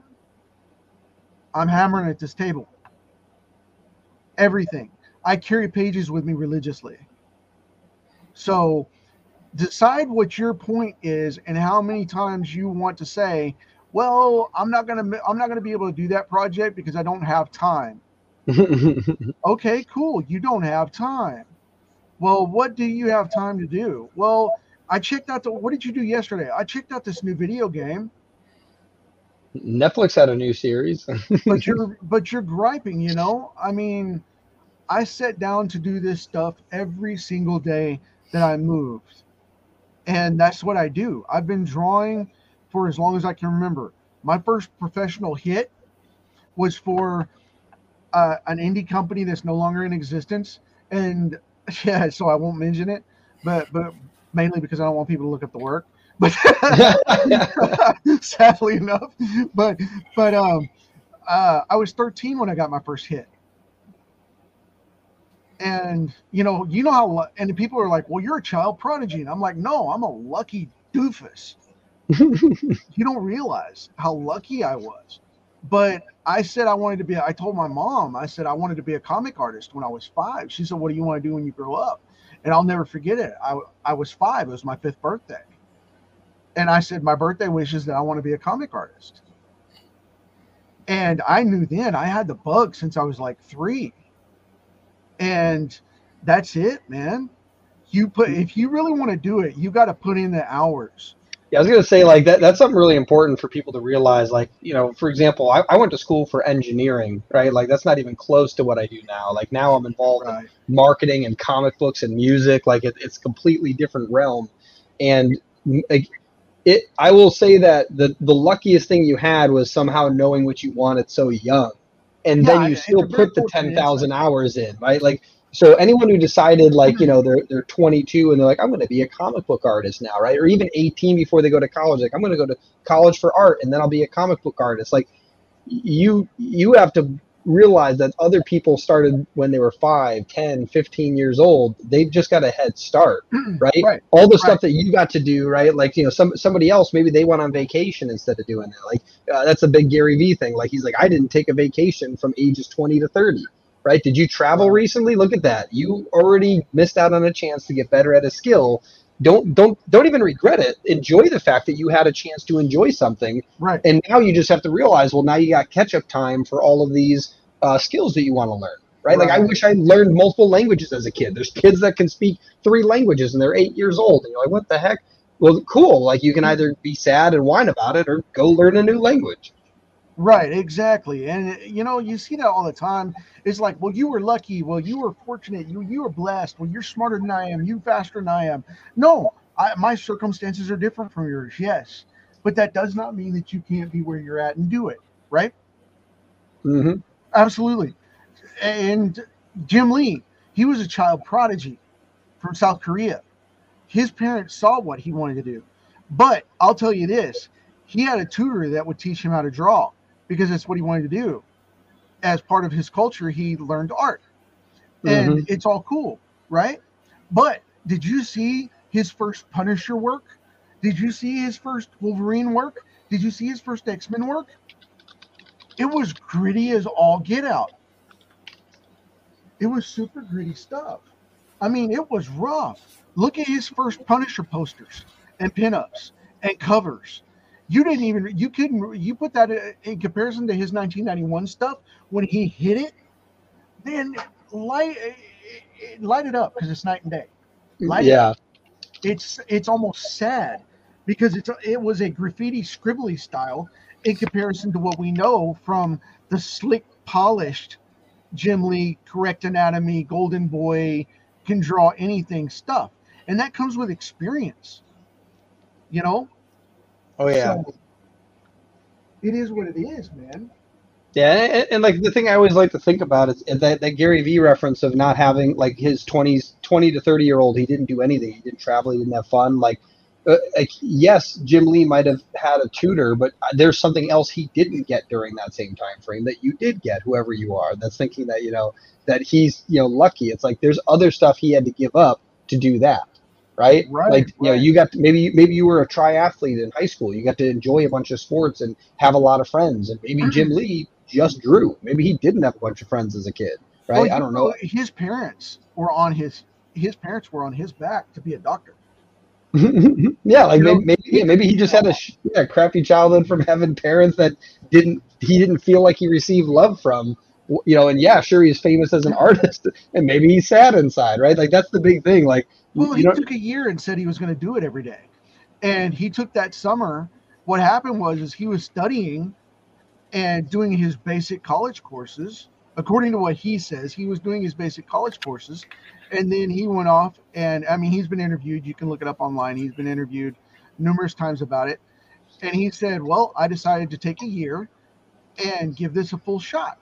I'm hammering at this table. everything. I carry pages with me religiously. So decide what your point is and how many times you want to say, well, I'm not going to I'm not going to be able to do that project because I don't have time. [laughs] okay, cool. You don't have time. Well, what do you have time to do? Well, I checked out the what did you do yesterday? I checked out this new video game. Netflix had a new series. but [laughs] you're but you're griping, you know? I mean, I sat down to do this stuff every single day that I moved. And that's what I do. I've been drawing for as long as I can remember. My first professional hit was for uh, an indie company that's no longer in existence. And [laughs] yeah, so I won't mention it, but but mainly because I don't want people to look at the work. But [laughs] [laughs] sadly enough, but but um, uh, I was 13 when I got my first hit, and you know, you know how, and people are like, "Well, you're a child prodigy," and I'm like, "No, I'm a lucky doofus." [laughs] you don't realize how lucky I was. But I said I wanted to be. I told my mom, I said I wanted to be a comic artist when I was five. She said, "What do you want to do when you grow up?" And I'll never forget it. I I was five. It was my fifth birthday, and I said my birthday wish is that I want to be a comic artist. And I knew then I had the bug since I was like three, and that's it, man. You put if you really want to do it, you got to put in the hours yeah, I was gonna say like that. That's something really important for people to realize. Like, you know, for example, I, I went to school for engineering, right? Like, that's not even close to what I do now. Like now, I'm involved right. in marketing and comic books and music. Like, it, it's completely different realm. And like, it, I will say that the the luckiest thing you had was somehow knowing what you wanted so young, and yeah, then you still put the ten thousand hours in, right? Like so anyone who decided like you know they're they're 22 and they're like i'm going to be a comic book artist now right? Or even 18 before they go to college like i'm going to go to college for art and then i'll be a comic book artist. Like you you have to realize that other people started when they were 5 10 15 years old they've just got a head start right, right. all the right. stuff that you got to do right like you know some somebody else maybe they went on vacation instead of doing that like uh, that's a big gary vee thing like he's like i didn't take a vacation from ages 20 to 30 right? Did you travel recently? Look at that. You already missed out on a chance to get better at a skill. Don't don't don't even regret it. Enjoy the fact that you had a chance to enjoy something. Right. And now you just have to realize, well, now you got catch up time for all of these uh, skills that you want to learn. Right? right? Like I wish I learned multiple languages as a kid. There's kids that can speak three languages and they're eight years old, and you're like, what the heck? Well, cool. Like you can either be sad and whine about it, or go learn a new language. Right, exactly. And you know, you see that all the time. It's like, well, you were lucky. Well, you were fortunate. You you were blessed. Well, you're smarter than I am. You faster than I am. No, I, my circumstances are different from yours. Yes, but that does not mean that you can't be where you're at and do it. Right? Mm-hmm. Absolutely. And Jim Lee, he was a child prodigy from South Korea. His parents saw what he wanted to do. But I'll tell you this: he had a tutor that would teach him how to draw because that's what he wanted to do. As part of his culture, he learned art. And mm-hmm. it's all cool, right? But did you see his first Punisher work? Did you see his first Wolverine work? Did you see his first X Men work? It was gritty as all get out. It was super gritty stuff. I mean, it was rough. Look at his first Punisher posters and pinups and covers you didn't even you couldn't you put that in comparison to his 1991 stuff when he hit it then light light it up because it's night and day. Light yeah. it it's it's almost sad because it's it was a graffiti scribbly style in comparison to what we know from the slick polished jim lee correct anatomy golden boy can draw anything stuff. And that comes with experience. You know Oh yeah. So it is what it is, man. Yeah, and, and, like the thing I always like to think about is that, that Gary Vee reference of not having like his twenties, twenty to thirty year old, he didn't do anything. He didn't travel. He didn't have fun. Like, uh, like yes, Jim Lee might have had a tutor, but there's something else he didn't get during that same time frame that you did get. Whoever you are, that's thinking that you know that he's you know lucky. It's like there's other stuff he had to give up to do that right? Right. Like you know, you got to, maybe maybe you were a triathlete in high school. You got to enjoy a bunch of sports and have a lot of friends. And maybe Jim mm-hmm. Lee just drew. Maybe he didn't have a bunch of friends as a kid, right? Well, I don't know. His parents were on his his parents were on his back to be a doctor. [laughs] yeah, like maybe maybe, yeah, maybe he just had a yeah, crappy childhood from having parents that didn't he didn't feel like he received love from. You know, and yeah, sure he's famous as an [laughs] artist, and maybe he's sad inside, right? Like that's the big thing. Like Well, he know, took a year and said he was going to do it every day, and he took that summer. What happened was is he was studying and doing his basic college courses. According to what he says, he was doing his basic college courses, and then he went off and I mean he's been interviewed. You can look it up online. He's been interviewed numerous times about it, and he said, "Well, I decided to take a year and give this a full shot."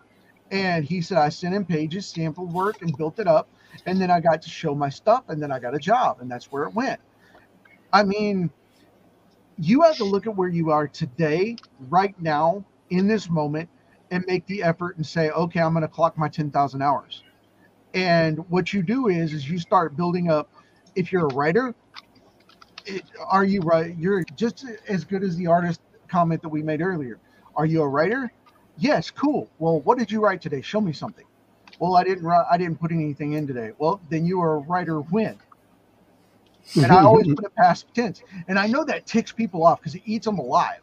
And he said, "I sent him pages, sampled work, and built it up." and then I got to show my stuff, and then I got a job, and that's where it went. I mean, you have to look at where you are today, right now, in this moment, and make the effort and say, okay, I'm going to clock my 10,000 hours. And what you do is, is you start building up. If you're a writer, it, are you right? You're just as good as the artist comment that we made earlier. Are you a writer? Yes, cool. Well, what did you write today? Show me something. Well, I didn't write. I didn't put anything in today. Well, then you are a writer when? And I [laughs] always put it past tense. And I know that ticks people off because it eats them alive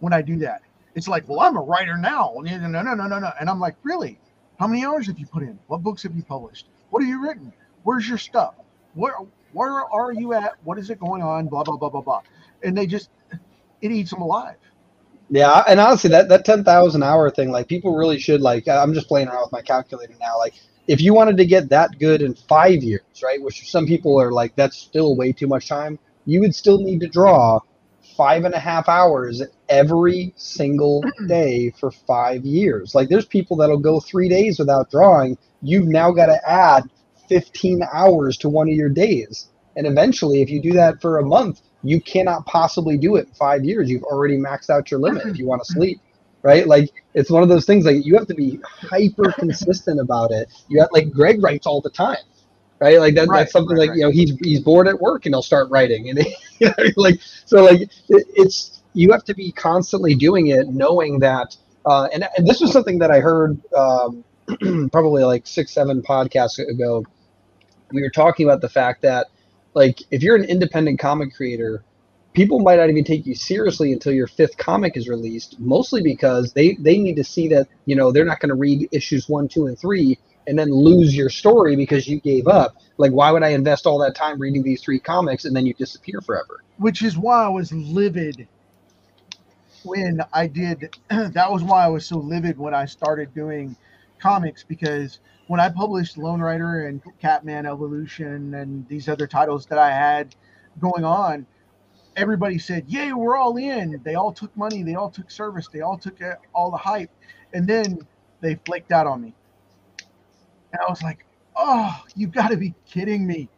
when I do that. It's like, well, I'm a writer now. No, no, no, no, no, no. And I'm like, really? How many hours have you put in? What books have you published? What have you written? Where's your stuff? Where where are you at? What is it going on? Blah blah blah blah blah. And they just it eats them alive. Yeah, and honestly, that that ten thousand hour thing, like people really should like. I'm just playing around with my calculator now. Like, if you wanted to get that good in five years, right? Which some people are like, that's still way too much time. You would still need to draw five and a half hours every single [clears throat] day for five years. Like, there's people that'll go three days without drawing. You've now got to add 15 hours to one of your days, and eventually, if you do that for a month, you cannot possibly do it in five years. You've already maxed out your limit if you want to sleep, right? Like it's one of those things like you have to be hyper consistent about it. You have like Greg writes all the time, right? Like that, Right, that's something right, like you know he's he's bored at work and he'll start writing, and [laughs] you know like so like it, it's you have to be constantly doing it, knowing that. Uh, and, and this was something that I heard um, [clears throat] probably like six seven podcasts ago. We were talking about the fact that like if you're an independent comic creator people might not even take you seriously until your fifth comic is released mostly because they they need to see that you know they're not going to read issues one two and three and then lose your story because you gave up like why would i invest all that time reading these three comics and then you disappear forever which is why I was livid when I did. [clears throat] that was why I was so livid when I started doing comics because when I published Lone Rider and Catman Evolution and these other titles that I had going on, everybody said, "Yay, we're all in." They all took money, they all took service, they all took all the hype, and then they flaked out on me. And I was like, "Oh, you got to be kidding me!"